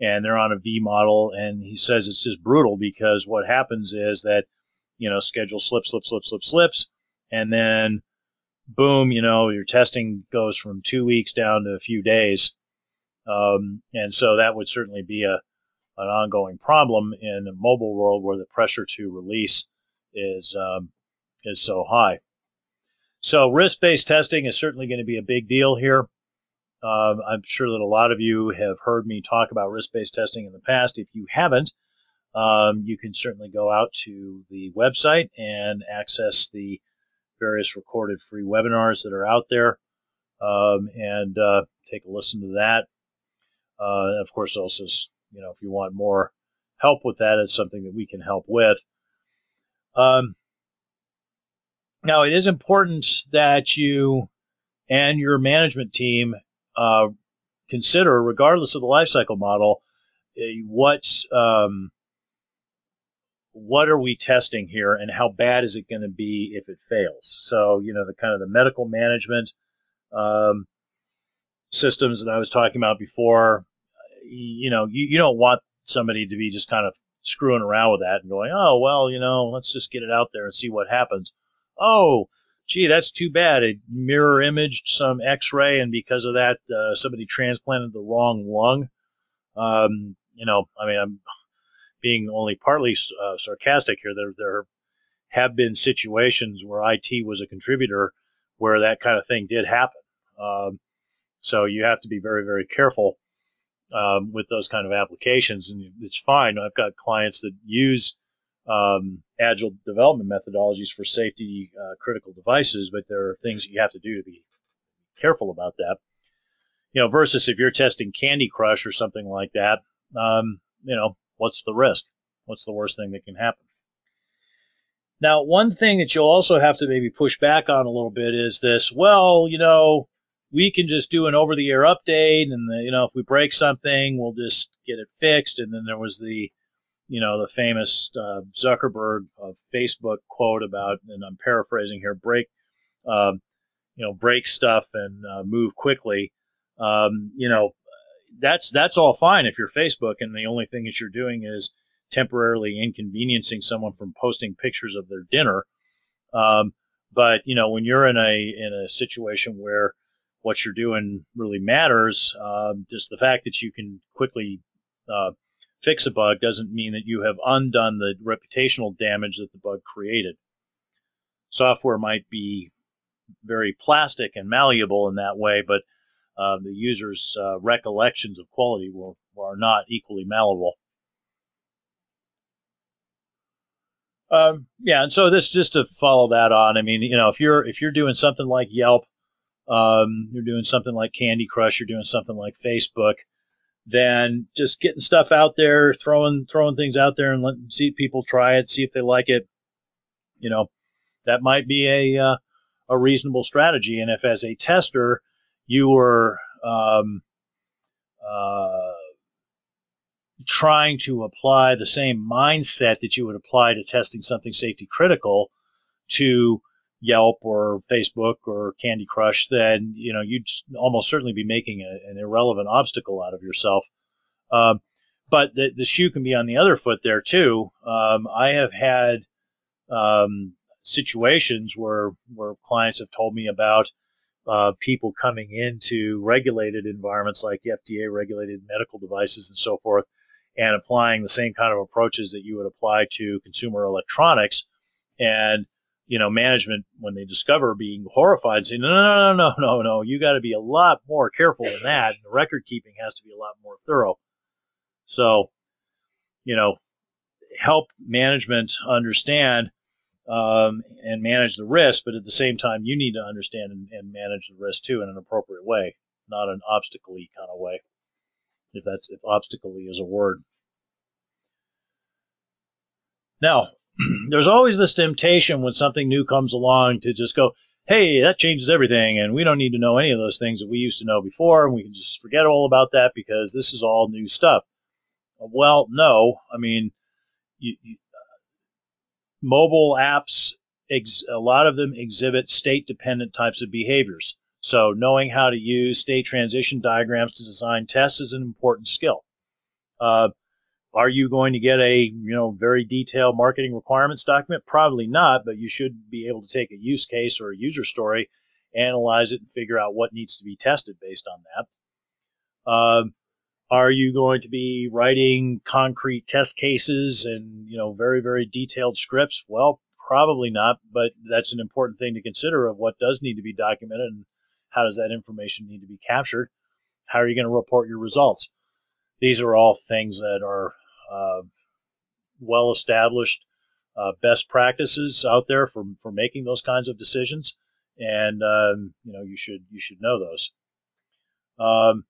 and they're on a V model, and he says it's just brutal because what happens is that you know, schedule slips, slips, slips, slips, slips, and then boom, you know, your testing goes from two weeks down to a few days. Um, and so that would certainly be a an ongoing problem in a mobile world where the pressure to release is um, is so high. So risk-based testing is certainly going to be a big deal here. Um, I'm sure that a lot of you have heard me talk about risk-based testing in the past. If you haven't, um, you can certainly go out to the website and access the various recorded free webinars that are out there um, and uh, take a listen to that. Uh, of course, also, you know, if you want more help with that, it's something that we can help with. Um, now, it is important that you and your management team uh, consider, regardless of the lifecycle model, uh, what's um, what are we testing here and how bad is it going to be if it fails? So, you know, the kind of the medical management um, systems that I was talking about before, you know, you, you don't want somebody to be just kind of screwing around with that and going, oh, well, you know, let's just get it out there and see what happens. Oh, gee, that's too bad. It mirror imaged some x ray, and because of that, uh, somebody transplanted the wrong lung. Um, you know, I mean, I'm being only partly uh, sarcastic here, there there have been situations where IT was a contributor where that kind of thing did happen. Um, so you have to be very very careful um, with those kind of applications, and it's fine. I've got clients that use um, agile development methodologies for safety uh, critical devices, but there are things that you have to do to be careful about that. You know, versus if you're testing Candy Crush or something like that, um, you know, what's the risk? What's the worst thing that can happen? Now, one thing that you'll also have to maybe push back on a little bit is this, well, you know, we can just do an over the air update and, the, you know, if we break something, we'll just get it fixed. And then there was the, you know, the famous uh, Zuckerberg of Facebook quote about, and I'm paraphrasing here, break, um, you know, break stuff and uh, move quickly. Um, you know, that's that's all fine if you're Facebook and the only thing that you're doing is temporarily inconveniencing someone from posting pictures of their dinner. Um, but you know, when you're in a in a situation where what you're doing really matters, um, just the fact that you can quickly uh, fix a bug doesn't mean that you have undone the reputational damage that the bug created. Software might be very plastic and malleable in that way, but uh, the user's uh, recollections of quality will, are not equally malleable. Um, yeah, and so this just to follow that on. I mean, you know, if you're if you're doing something like Yelp, um, you're doing something like Candy Crush, you're doing something like Facebook, then just getting stuff out there, throwing throwing things out there, and letting see people try it, see if they like it. You know, that might be a uh, a reasonable strategy. And if as a tester you were um, uh, trying to apply the same mindset that you would apply to testing something safety critical to Yelp or Facebook or Candy Crush, then you know you'd almost certainly be making a, an irrelevant obstacle out of yourself. Um, but the, the shoe can be on the other foot there too. Um, I have had um, situations where where clients have told me about uh, people coming into regulated environments like FDA regulated medical devices and so forth, and applying the same kind of approaches that you would apply to consumer electronics. And, you know, management, when they discover being horrified, saying, no, no, no, no, no, no, you got to be a lot more careful than that. And the record keeping has to be a lot more thorough. So, you know, help management understand um, and manage the risk, but at the same time, you need to understand and, and manage the risk too in an appropriate way, not an obstacle kind of way if that's if obstacle is a word. Now, *clears throat* there's always this temptation when something new comes along to just go, hey, that changes everything, and we don't need to know any of those things that we used to know before, and we can just forget all about that because this is all new stuff. Well, no, I mean, you, you, mobile apps, ex- a lot of them exhibit state-dependent types of behaviors. So knowing how to use state transition diagrams to design tests is an important skill. Uh, are you going to get a you know very detailed marketing requirements document? Probably not, but you should be able to take a use case or a user story, analyze it, and figure out what needs to be tested based on that. Um, are you going to be writing concrete test cases and you know very very detailed scripts? Well, probably not, but that's an important thing to consider of what does need to be documented and how does that information need to be captured? How are you going to report your results? These are all things that are uh, well established uh, best practices out there for, for making those kinds of decisions, and um, you know you should you should know those. Um,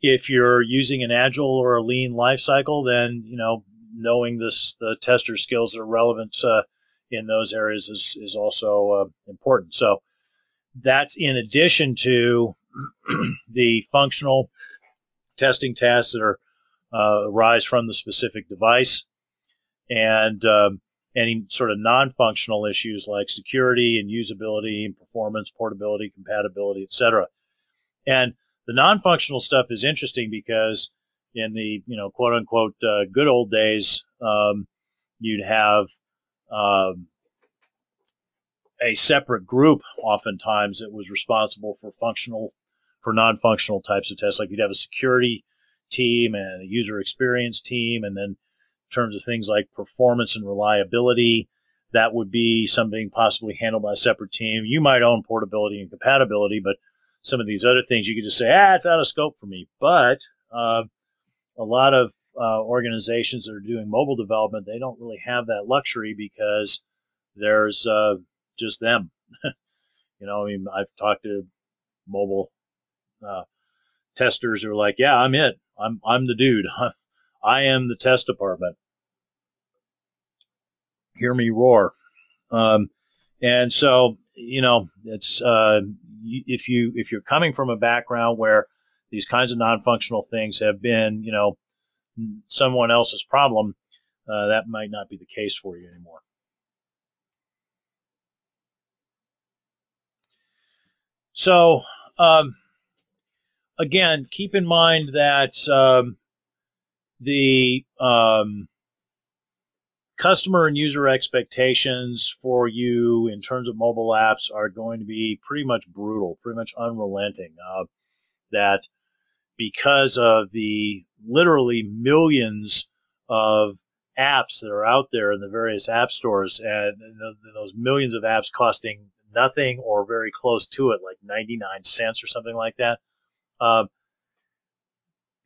if you're using an agile or a lean life cycle, then you know knowing this the tester skills that are relevant uh, in those areas is is also uh, important. So that's in addition to *clears throat* the functional testing tasks that are uh, arise from the specific device and um, any sort of non-functional issues like security and usability and performance, portability, compatibility, etc. And the non-functional stuff is interesting because in the you know quote unquote uh, good old days, um, you'd have um, a separate group oftentimes that was responsible for functional for non-functional types of tests. Like you'd have a security team and a user experience team and then in terms of things like performance and reliability that would be something possibly handled by a separate team. You might own portability and compatibility but some of these other things you could just say ah it's out of scope for me. But uh, a lot of uh, organizations that are doing mobile development they don't really have that luxury because there's uh, just them. *laughs* you know, I mean, I've talked to mobile uh, testers who are like, "Yeah, I'm it. I'm I'm the dude. *laughs* I am the test department." Hear me roar. Um, and so, you know, it's uh, if you if you're coming from a background where these kinds of non-functional things have been, you know, someone else's problem, uh, that might not be the case for you anymore. So, um, again, keep in mind that um, the um, customer and user expectations for you in terms of mobile apps are going to be pretty much brutal, pretty much unrelenting. Uh, that because of the literally millions of apps that are out there in the various app stores and those millions of apps costing nothing or very close to it, like 99 cents or something like that. Um,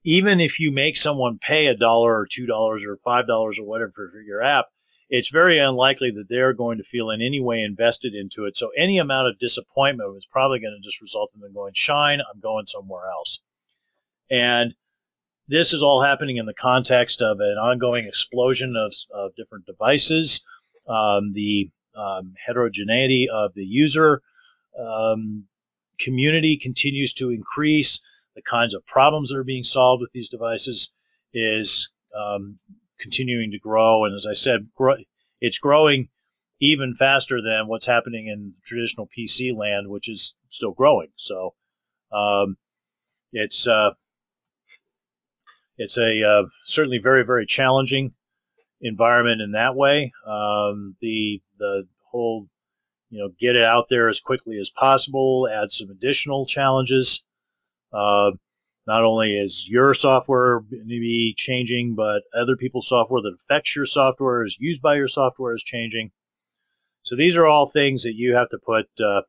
even if you make someone pay a dollar or two dollars or five dollars or whatever for your app, it's very unlikely that they're going to feel in any way invested into it. So any amount of disappointment is probably going to just result in them going, shine, I'm going somewhere else. And this is all happening in the context of an ongoing explosion of, of different devices, um, the um, heterogeneity of the user um, community continues to increase. The kinds of problems that are being solved with these devices is um, continuing to grow. And as I said, it's growing even faster than what's happening in traditional PC land, which is still growing. So um, it's uh, it's a uh, certainly very very challenging environment in that way. Um, the the whole you know get it out there as quickly as possible, add some additional challenges. Uh, not only is your software maybe changing, but other people's software that affects your software is used by your software is changing. So these are all things that you have to put uh,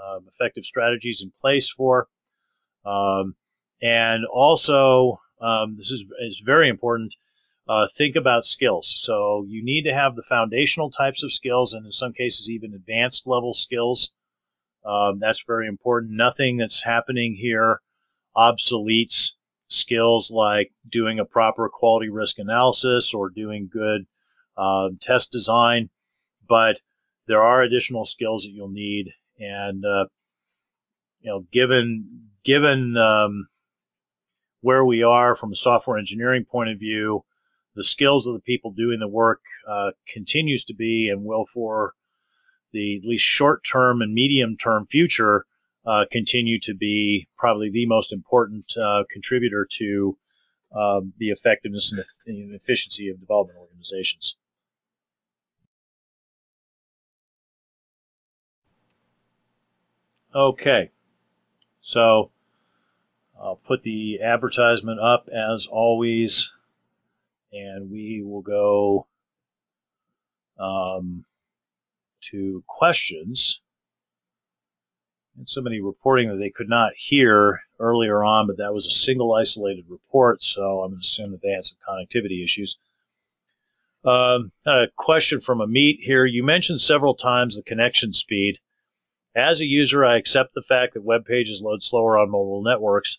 uh, effective strategies in place for. Um, and also, um, this is, is very important, uh, think about skills. So you need to have the foundational types of skills and in some cases even advanced level skills. Um, that's very important. Nothing that's happening here obsoletes skills like doing a proper quality risk analysis or doing good uh, test design, but there are additional skills that you'll need. And uh, you know, given given um, where we are from a software engineering point of view, the skills of the people doing the work uh, continues to be and will for the at least short term and medium term future uh, continue to be probably the most important uh, contributor to um, the effectiveness and, efficiency of development organizations. Okay, so I'll put the advertisement up as always, and we will go um, to questions and somebody reporting that they could not hear earlier on, but that was a single isolated report, so I'm going to assume that they had some connectivity issues. Um, a question from Amit here. You mentioned several times the connection speed. As a user, I accept the fact that web pages load slower on mobile networks.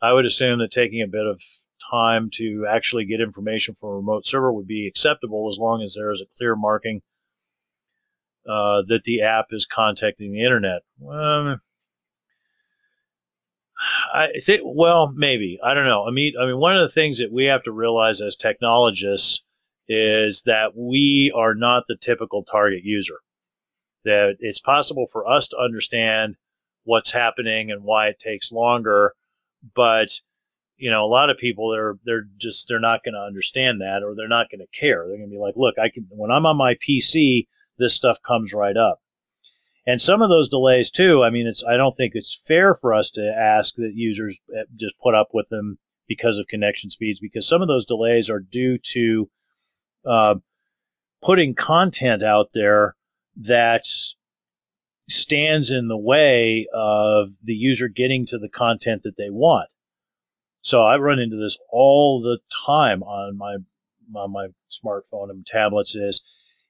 I would assume that taking a bit of time to actually get information from a remote server would be acceptable as long as there is a clear marking uh, that the app is contacting the internet. Um, I think, well, maybe I don't know. I mean, I mean, one of the things that we have to realize as technologists is that we are not the typical target user. That it's possible for us to understand what's happening and why it takes longer, but you know, a lot of people they're they're just they're not going to understand that or they're not going to care. They're going to be like, look, I can when I'm on my PC, this stuff comes right up. And some of those delays too, I mean, it's, I don't think it's fair for us to ask that users eh, just put up with them because of connection speeds, because some of those delays are due to uh, putting content out there that stands in the way of the user getting to the content that they want. So I run into this all the time on my on my smartphone and tablets. Is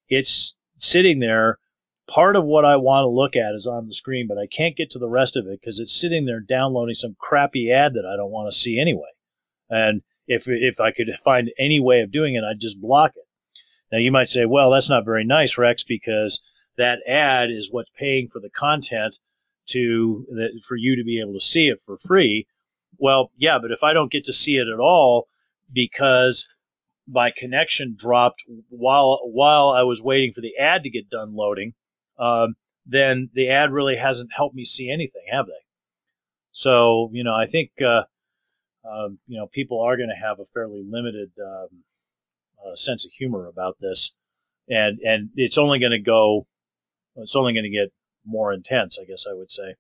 it's sitting there. Part of what I want to look at is on the screen, but I can't get to the rest of it because it's sitting there downloading some crappy ad that I don't want to see anyway. And if if I could find any way of doing it, I'd just block it. Now you might say, well, that's not very nice, Rex, because that ad is what's paying for the content to that for you to be able to see it for free. Well, yeah, but if I don't get to see it at all because my connection dropped while while I was waiting for the ad to get done loading, um, then the ad really hasn't helped me see anything, have they? So you know, I think uh, uh, you know people are going to have a fairly limited um, uh, sense of humor about this, and and it's only going to go, it's only going to get more intense, I guess I would say.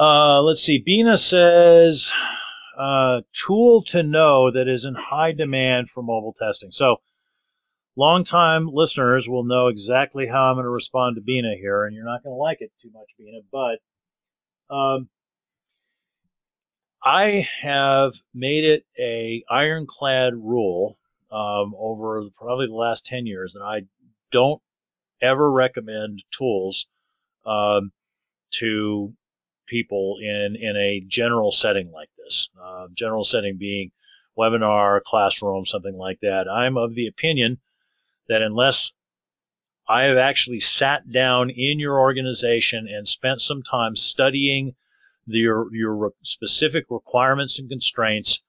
Uh, let's see. Bina says uh, tool to know that is in high demand for mobile testing. So longtime listeners will know exactly how I'm going to respond to Bina here, and you're not going to like it too much, Bina, but um, I have made it a ironclad rule um, over probably the last 10 years that I don't ever recommend tools um, to people in, in a general setting like this. Uh, general setting being webinar, classroom, something like that. I'm of the opinion that unless I have actually sat down in your organization and spent some time studying the, your, your specific requirements and constraints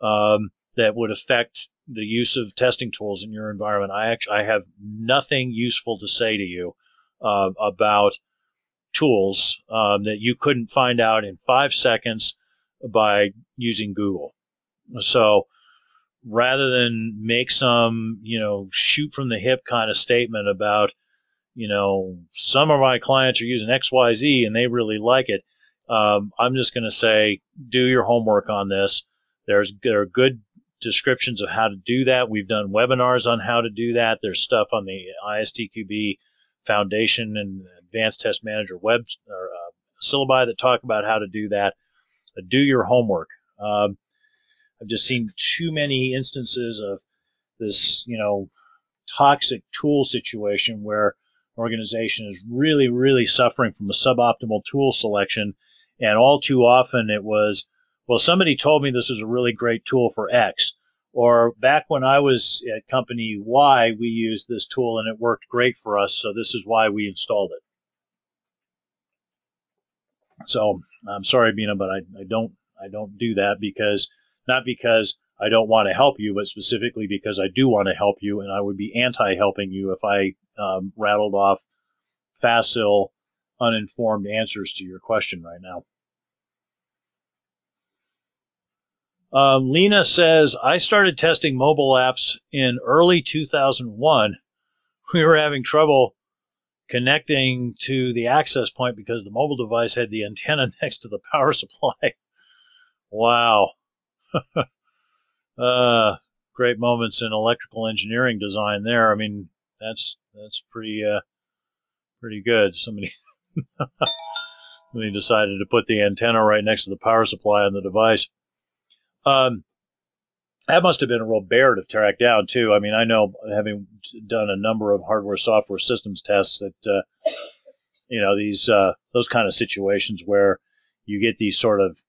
um, that would affect the use of testing tools in your environment. I actually I have nothing useful to say to you uh, about tools um, that you couldn't find out in five seconds by using Google. So rather than make some, you know, shoot from the hip kind of statement about, you know, some of my clients are using XYZ and they really like it, um, I'm just going to say, do your homework on this. There's there are good descriptions of how to do that. We've done webinars on how to do that. There's stuff on the ISTQB Foundation and Advanced Test Manager web or uh, syllabi that talk about how to do that. Uh, do your homework. Um, I've just seen too many instances of this, you know, toxic tool situation where an organization is really, really suffering from a suboptimal tool selection. And all too often it was, well, somebody told me this is a really great tool for X. Or back when I was at company Y, we used this tool and it worked great for us. So this is why we installed it. So I'm sorry, Bina, but I, I don't I don't do that because not because I don't want to help you, but specifically because I do want to help you, and I would be anti-helping you if I um, rattled off facile, uninformed answers to your question right now. Um, Lena says, I started testing mobile apps in early 2001. We were having trouble connecting to the access point because the mobile device had the antenna *laughs* next to the power supply. wow. *laughs* uh, great moments in electrical engineering design there. I mean, that's that's pretty uh, pretty good. Somebody *laughs* somebody decided to put the antenna right next to the power supply on the device. Um, that must have been a real bear to track down too. I mean, I know having done a number of hardware software systems tests that uh, you know these uh, those kind of situations where you get these sort of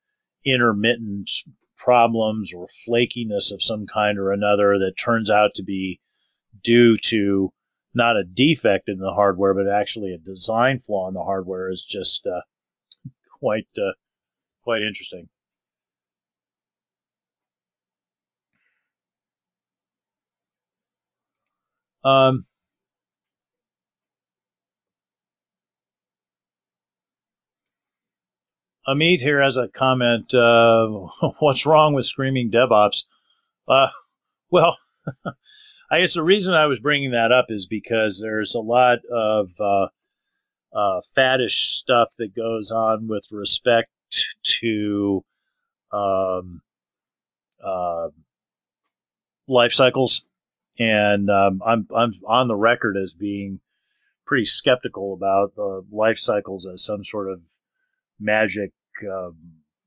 intermittent problems or flakiness of some kind or another that turns out to be due to not a defect in the hardware, but actually a design flaw in the hardware is just uh, quite uh, quite interesting. Um, Amit here has a comment. Uh, *laughs* what's wrong with screaming DevOps? Uh, well, *laughs* I guess the reason I was bringing that up is because there's a lot of uh, uh, faddish stuff that goes on with respect to um, uh, life cycles, and um, I'm I'm on the record as being pretty skeptical about the life cycles as some sort of magic um,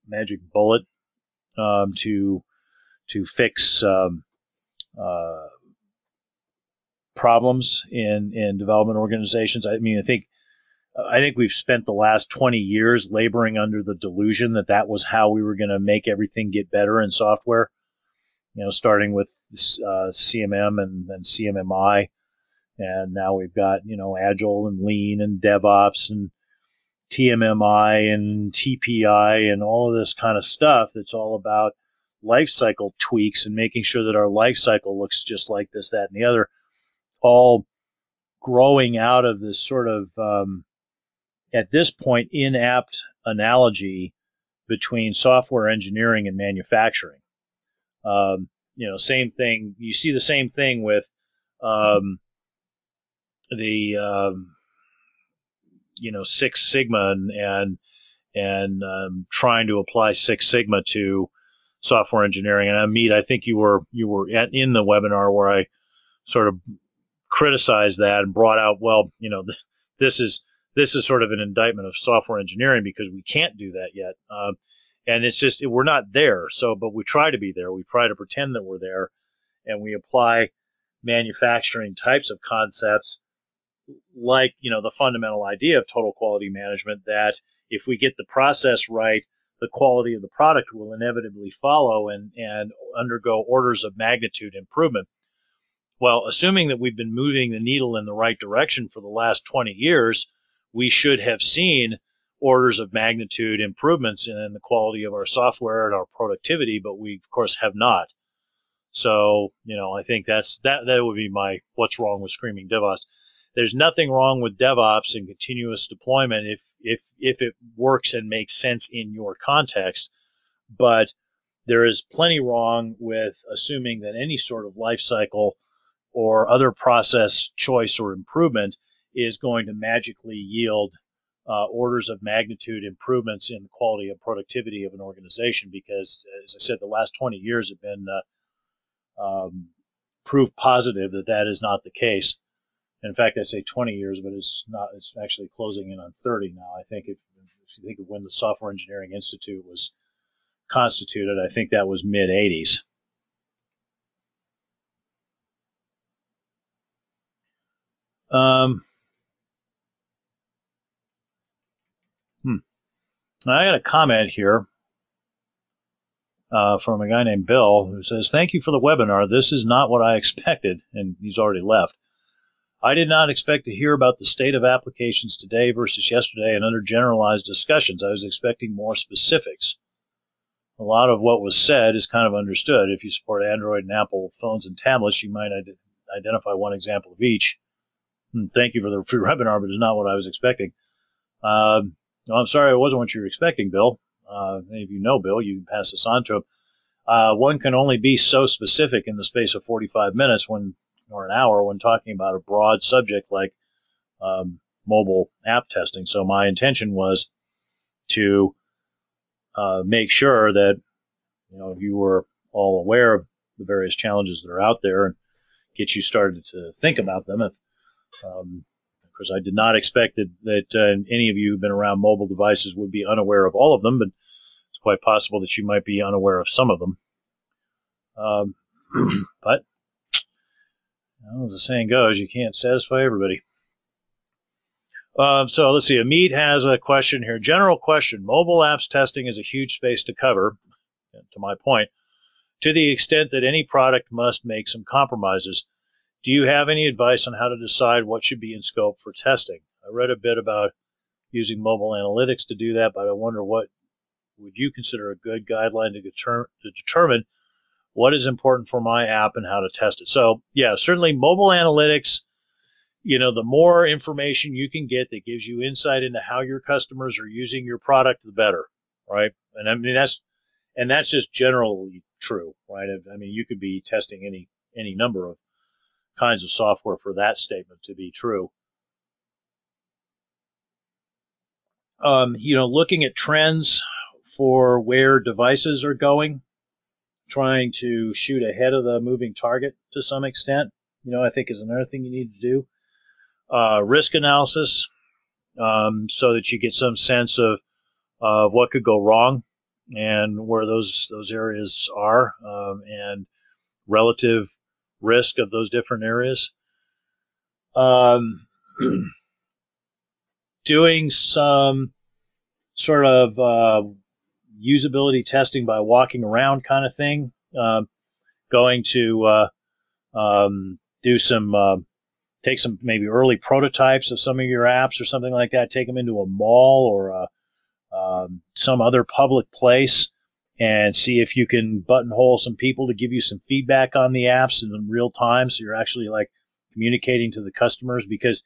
magic bullet um, to to fix um, uh, problems in in development organizations. I mean, I think I think we've spent the last 20 years laboring under the delusion that that was how we were going to make everything get better in software. You know, starting with uh, CMM and CMMI, and now we've got you know Agile and Lean and DevOps and TMMI and TPI and all of this kind of stuff that's all about life cycle tweaks and making sure that our life cycle looks just like this, that, and the other, all growing out of this sort of, um, at this point, inapt analogy between software engineering and manufacturing. Um, you know, same thing. You see the same thing with um, the um, you know Six Sigma and and, and um, trying to apply Six Sigma to software engineering. And Amit, I think you were you were at, in the webinar where I sort of criticized that and brought out, well, you know, this is this is sort of an indictment of software engineering because we can't do that yet. Um, and it's just we're not there. So, but we try to be there. We try to pretend that we're there, and we apply manufacturing types of concepts, like you know the fundamental idea of total quality management. That if we get the process right, the quality of the product will inevitably follow and and undergo orders of magnitude improvement. Well, assuming that we've been moving the needle in the right direction for the last 20 years, we should have seen orders of magnitude improvements in the quality of our software and our productivity, but we of course have not. So, you know, I think that's that that would be my what's wrong with screaming DevOps. There's nothing wrong with DevOps and continuous deployment if if if it works and makes sense in your context, but there is plenty wrong with assuming that any sort of life cycle or other process choice or improvement is going to magically yield uh, orders of magnitude improvements in the quality and productivity of an organization because, as I said, the last 20 years have been uh, um, proof positive that that is not the case. In fact, I say 20 years, but it's not. It's actually closing in on 30 now. I think if, if you think of when the Software Engineering Institute was constituted, I think that was mid 80s. Um, I got a comment here uh, from a guy named Bill who says, Thank you for the webinar. This is not what I expected. And he's already left. I did not expect to hear about the state of applications today versus yesterday and under generalized discussions. I was expecting more specifics. A lot of what was said is kind of understood. If you support Android and Apple phones and tablets, you might identify one example of each. Hmm, thank you for the free *laughs* webinar, but it's not what I was expecting. Uh, no, I'm sorry, it wasn't what you were expecting, Bill. Uh, you know Bill, you can pass this on to him. Uh, one can only be so specific in the space of 45 minutes when, or an hour when talking about a broad subject like um, mobile app testing. So my intention was to uh, make sure that you know you were all aware of the various challenges that are out there and get you started to think about them. If um, of course, I did not expect that, that uh, any of you who've been around mobile devices would be unaware of all of them, but it's quite possible that you might be unaware of some of them. Um, *clears throat* but, well, as the saying goes, you can't satisfy everybody. Uh, so let's see. Amit has a question here. General question. Mobile apps testing is a huge space to cover, to my point, to the extent that any product must make some compromises. Do you have any advice on how to decide what should be in scope for testing? I read a bit about using mobile analytics to do that, but I wonder what would you consider a good guideline to, deter- to determine what is important for my app and how to test it. So, yeah, certainly mobile analytics, you know, the more information you can get that gives you insight into how your customers are using your product, the better, right? And I mean, that's, and that's just generally true, right? I mean, you could be testing any, any number of kinds of software for that statement to be true. Um, you know, looking at trends for where devices are going, trying to shoot ahead of the moving target to some extent, you know, I think is another thing you need to do. Uh, risk analysis, um, so that you get some sense of, of what could go wrong and where those those areas are, um, and relative risk of those different areas. Um, *clears throat* doing some sort of uh, usability testing by walking around kind of thing. Uh, going to uh, um, do some, uh, take some maybe early prototypes of some of your apps or something like that. Take them into a mall or a, um, some other public place and see if you can buttonhole some people to give you some feedback on the apps in real time. So you're actually like communicating to the customers because,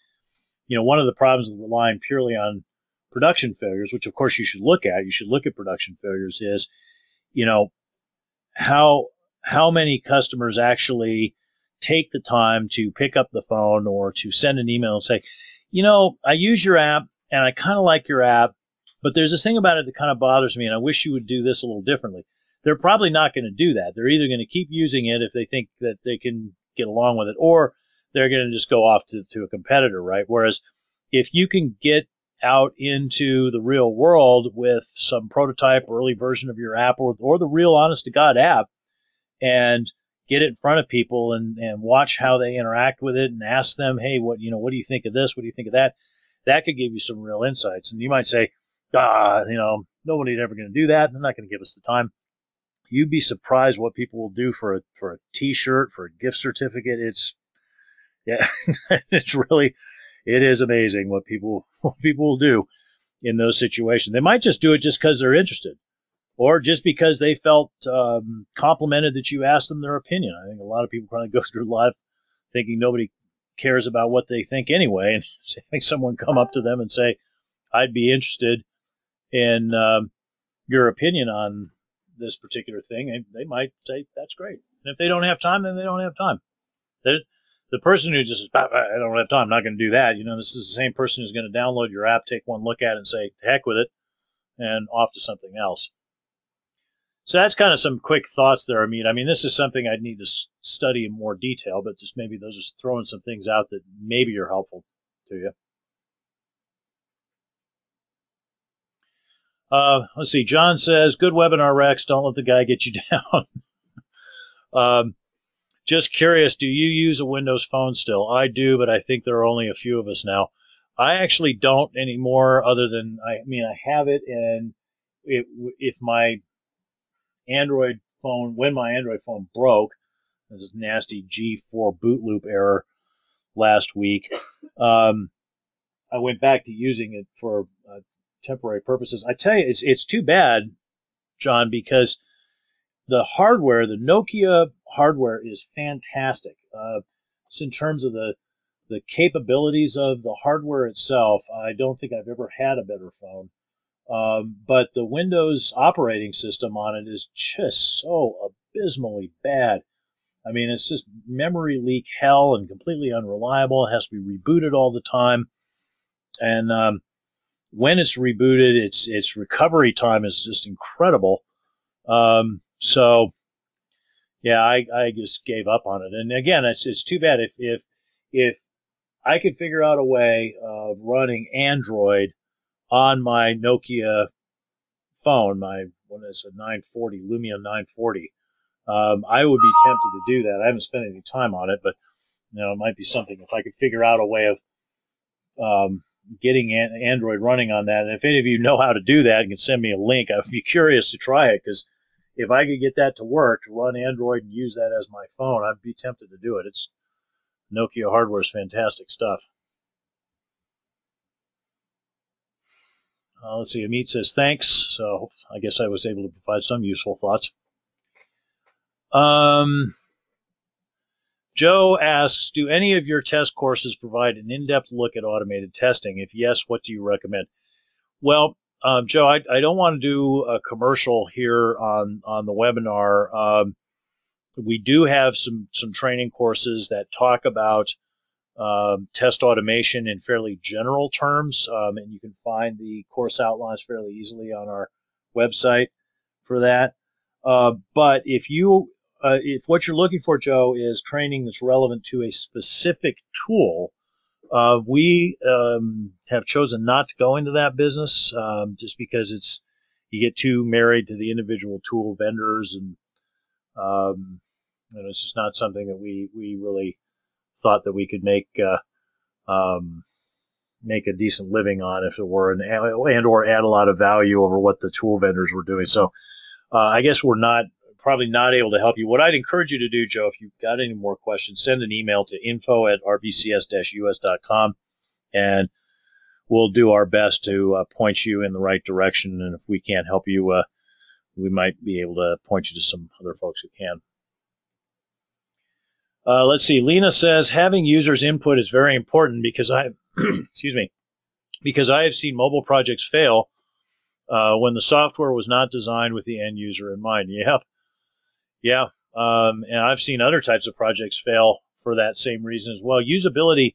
you know, one of the problems with relying purely on production failures, which of course you should look at, you should look at production failures is, you know, how, how many customers actually take the time to pick up the phone or to send an email and say, you know, I use your app and I kind of like your app but there's this thing about it that kind of bothers me, and I wish you would do this a little differently. They're probably not going to do that. They're either going to keep using it if they think that they can get along with it, or they're going to just go off to, to a competitor, right? Whereas if you can get out into the real world with some prototype early version of your app or, or the real honest to God app and get it in front of people and, and watch how they interact with it and ask them, hey, what you know, what do you think of this? What do you think of that? That could give you some real insights. And you might say, ah, you know, nobody's ever going to do that. They're not going to give us the time. You'd be surprised what people will do for a for a T-shirt, for a gift certificate. It's yeah, *laughs* it's really it is amazing what people *laughs* what people will do in those situations. They might just do it just because they're interested, or just because they felt um, complimented that you asked them their opinion. I think a lot of people probably *laughs* go through life thinking nobody cares about what they think anyway, and having someone come up to them and say, "I'd be interested in um, your opinion on this particular thing," and they might say, "That's great." And if they don't have time, then they don't have time. They're, the person who just I don't have time, I'm not going to do that. You know, this is the same person who's going to download your app, take one look at it, and say, heck with it, and off to something else. So that's kind of some quick thoughts there. I mean, I mean, this is something I'd need to study in more detail, but just maybe those are throwing some things out that maybe are helpful to you. Uh, let's see. John says, "Good webinar, Rex. Don't let the guy get you *laughs* down." um, just curious, do you use a Windows phone still? I do, but I think there are only a few of us now. I actually don't anymore, other than, I mean, I have it, and it, if my Android phone, when my Android phone broke, this nasty G4 boot loop error last week, um, I went back to using it for temporary purposes. I tell you, it's, it's too bad, John, because the hardware, the Nokia hardware is fantastic. Uh, in terms of the the capabilities of the hardware itself, I don't think I've ever had a better phone. Um, but the Windows operating system on it is just so abysmally bad. I mean, it's just memory leak hell and completely unreliable. It has to be rebooted all the time, and um, when it's rebooted, its its recovery time is just incredible. Um, so yeah, I, I just gave up on it. And again, it's, it's too bad if, if, if I could figure out a way of running Android on my Nokia phone, my, what is it, 940, Lumia 940, um, I would be tempted to do that. I haven't spent any time on it, but, you know, it might be something if I could figure out a way of, um, getting an- Android running on that. And if any of you know how to do that and can send me a link, I would be curious to try it because if I could get that to work, to run Android and use that as my phone, I'd be tempted to do it. It's Nokia hardware is fantastic stuff. Uh, let's see, Amit says thanks. So I guess I was able to provide some useful thoughts. Um, Joe asks, do any of your test courses provide an in-depth look at automated testing? If yes, what do you recommend? Well, um, Joe, I, I, don't want to do a commercial here on on the webinar. Um, we do have some some training courses that talk about um, test automation in fairly general terms, um, and you can find the course outlines fairly easily on our website for that. Uh, but if you uh, if what you're looking for, Joe, is training that's relevant to a specific tool, uh, we um, have chosen not to go into that business um, just because it's you get too married to the individual tool vendors, and um, and it's just not something that we we really thought that we could make uh, um, make a decent living on if it were an and or add a lot of value over what the tool vendors were doing. So uh, I guess we're not probably not able to help you. What I'd encourage you to do, Joe, if you've got any more questions, send an email to info at rbcs-us.com and we'll do our best to uh, point you in the right direction. And if we can't help you, uh, we might be able to point you to some other folks who can. Uh, let's see. Lena says having users input is very important because I, *clears throat* excuse me, because I have seen mobile projects fail uh, when the software was not designed with the end user in mind. *laughs* Yep, yeah, um, and I've seen other types of projects fail for that same reason as well. Usability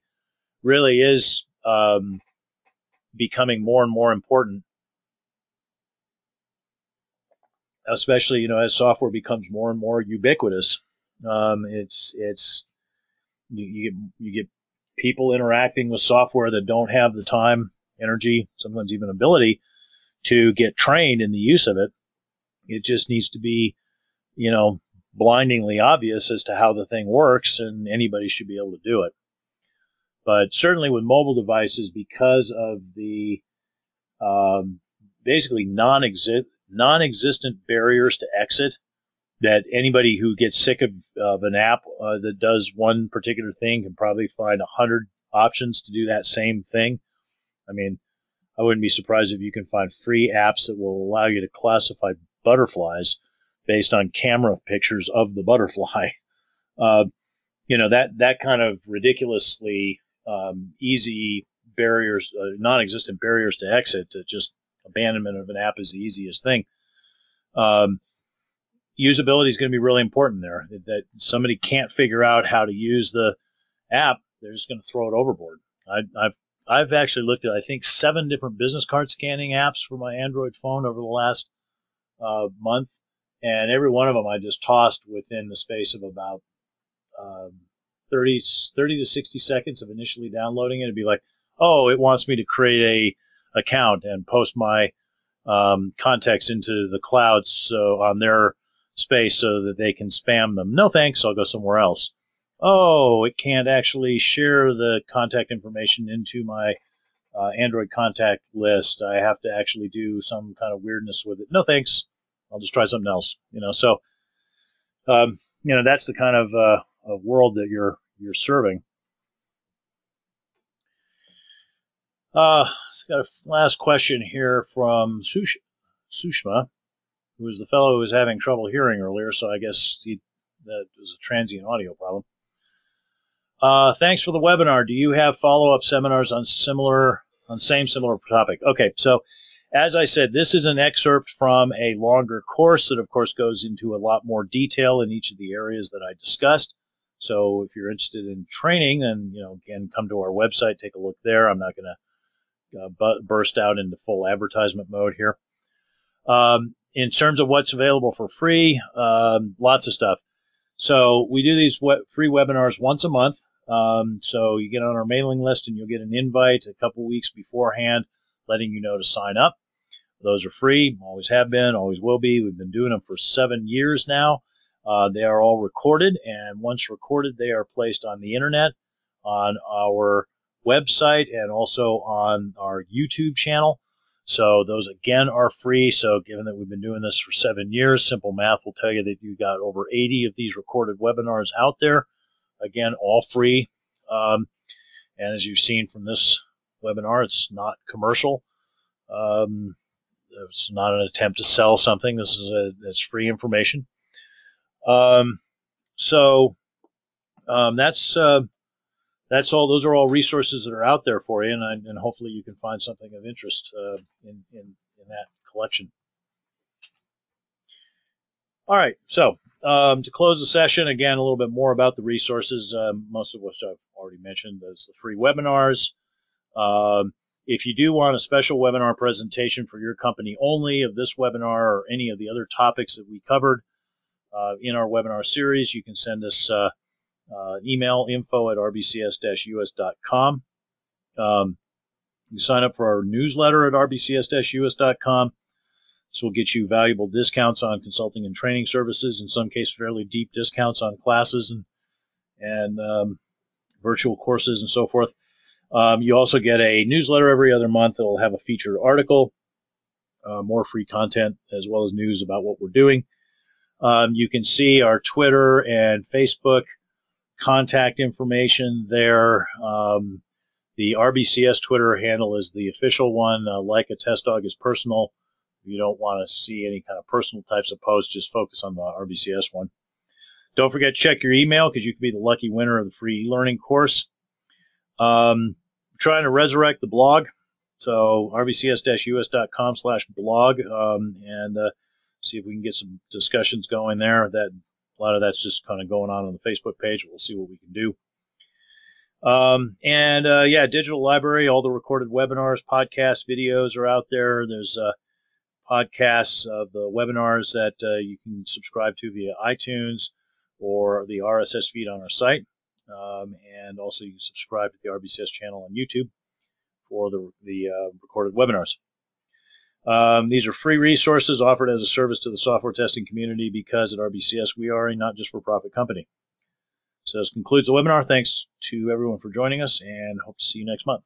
really is um, becoming more and more important, especially you know as software becomes more and more ubiquitous. Um, it's it's you, you get you get people interacting with software that don't have the time, energy, sometimes even ability to get trained in the use of it. It just needs to be, you know, blindingly obvious as to how the thing works, and anybody should be able to do it. But certainly with mobile devices, because of the um, basically non-exist non-existent barriers to exit, that anybody who gets sick of, of an app uh, that does one particular thing can probably find a hundred options to do that same thing. I mean, I wouldn't be surprised if you can find free apps that will allow you to classify butterflies based on camera pictures of the butterfly. *laughs* Uh, you know that that kind of ridiculously um, easy barriers, uh, non-existent barriers to exit. To just abandonment of an app is the easiest thing. Um, usability is going to be really important there. That somebody can't figure out how to use the app, they're just going to throw it overboard. I, I've I've actually looked at I think seven different business card scanning apps for my Android phone over the last uh, month, and every one of them I just tossed within the space of about um, 30, 30 to 60 seconds of initially downloading it. It'd be like, oh, it wants me to create a account and post my um, contacts into the cloud so on their space so that they can spam them. No thanks, I'll go somewhere else. Oh, it can't actually share the contact information into my uh, Android contact list. I have to actually do some kind of weirdness with it. No thanks, I'll just try something else. You know, so um, you know that's the kind of, uh, of world that you're you're serving. Uh, got a last question here from Sush- Sushma who was the fellow who was having trouble hearing earlier, so I guess he, that was a transient audio problem. Uh, thanks for the webinar. Do you have follow-up seminars on similar, on same similar topic? Okay, so as I said, this is an excerpt from a longer course that, of course, goes into a lot more detail in each of the areas that I discussed. So if you're interested in training, then you know, again, come to our website, take a look there. I'm not going to uh, bu- burst out into full advertisement mode here. Um, in terms of what's available for free, um, lots of stuff. So we do these free webinars once a month. Um, so you get on our mailing list and you'll get an invite a couple weeks beforehand, letting you know to sign up. Those are free, always have been, always will be. We've been doing them for seven years now. Uh, they are all recorded, and once recorded, they are placed on the internet, on our website, and also on our YouTube channel. So those again are free. So given that we've been doing this for seven years, simple math will tell you that you've got over 80 of these recorded webinars out there. Again, all free. Um, and as you've seen from this webinar, it's not commercial. Um, it's not an attempt to sell something. This is a, it's free information. Um, so um, that's uh, that's all. Those are all resources that are out there for you, and, and hopefully you can find something of interest uh, in, in in that collection. All right, so um, to close the session, again, a little bit more about the resources, um, most of which I've already mentioned. There's the free webinars. Um, if you do want a special webinar presentation for your company only of this webinar or any of the other topics that we covered uh, in our webinar series, you can send us uh, uh, email info at rbcs-us.com. Um, you sign up for our newsletter at rbcs-us.com. This will get you valuable discounts on consulting and training services, in some cases fairly deep discounts on classes and, and um, virtual courses and so forth. Um, you also get a newsletter every other month that will have a featured article, uh, more free content, as well as news about what we're doing. Um, you can see our Twitter and Facebook contact information there. Um, the RBCS Twitter handle is the official one. Uh, like a test dog is personal. If you don't want to see any kind of personal types of posts, just focus on the RBCS one. Don't forget to check your email because you could be the lucky winner of the free e-learning course. Um, trying to resurrect the blog. So rbcs-us.com slash blog um, and uh, see if we can get some discussions going there. That a lot of that's just kind of going on on the Facebook page. We'll see what we can do. Um, and uh, yeah, digital library, all the recorded webinars, podcasts, videos are out there. There's uh, podcasts of the webinars that uh, you can subscribe to via iTunes or the RSS feed on our site. Um, and also you can subscribe to the RBCS channel on YouTube for the, the uh, recorded webinars. Um, these are free resources offered as a service to the software testing community because at RBCS we are a not just for profit company. So this concludes the webinar. Thanks to everyone for joining us and hope to see you next month.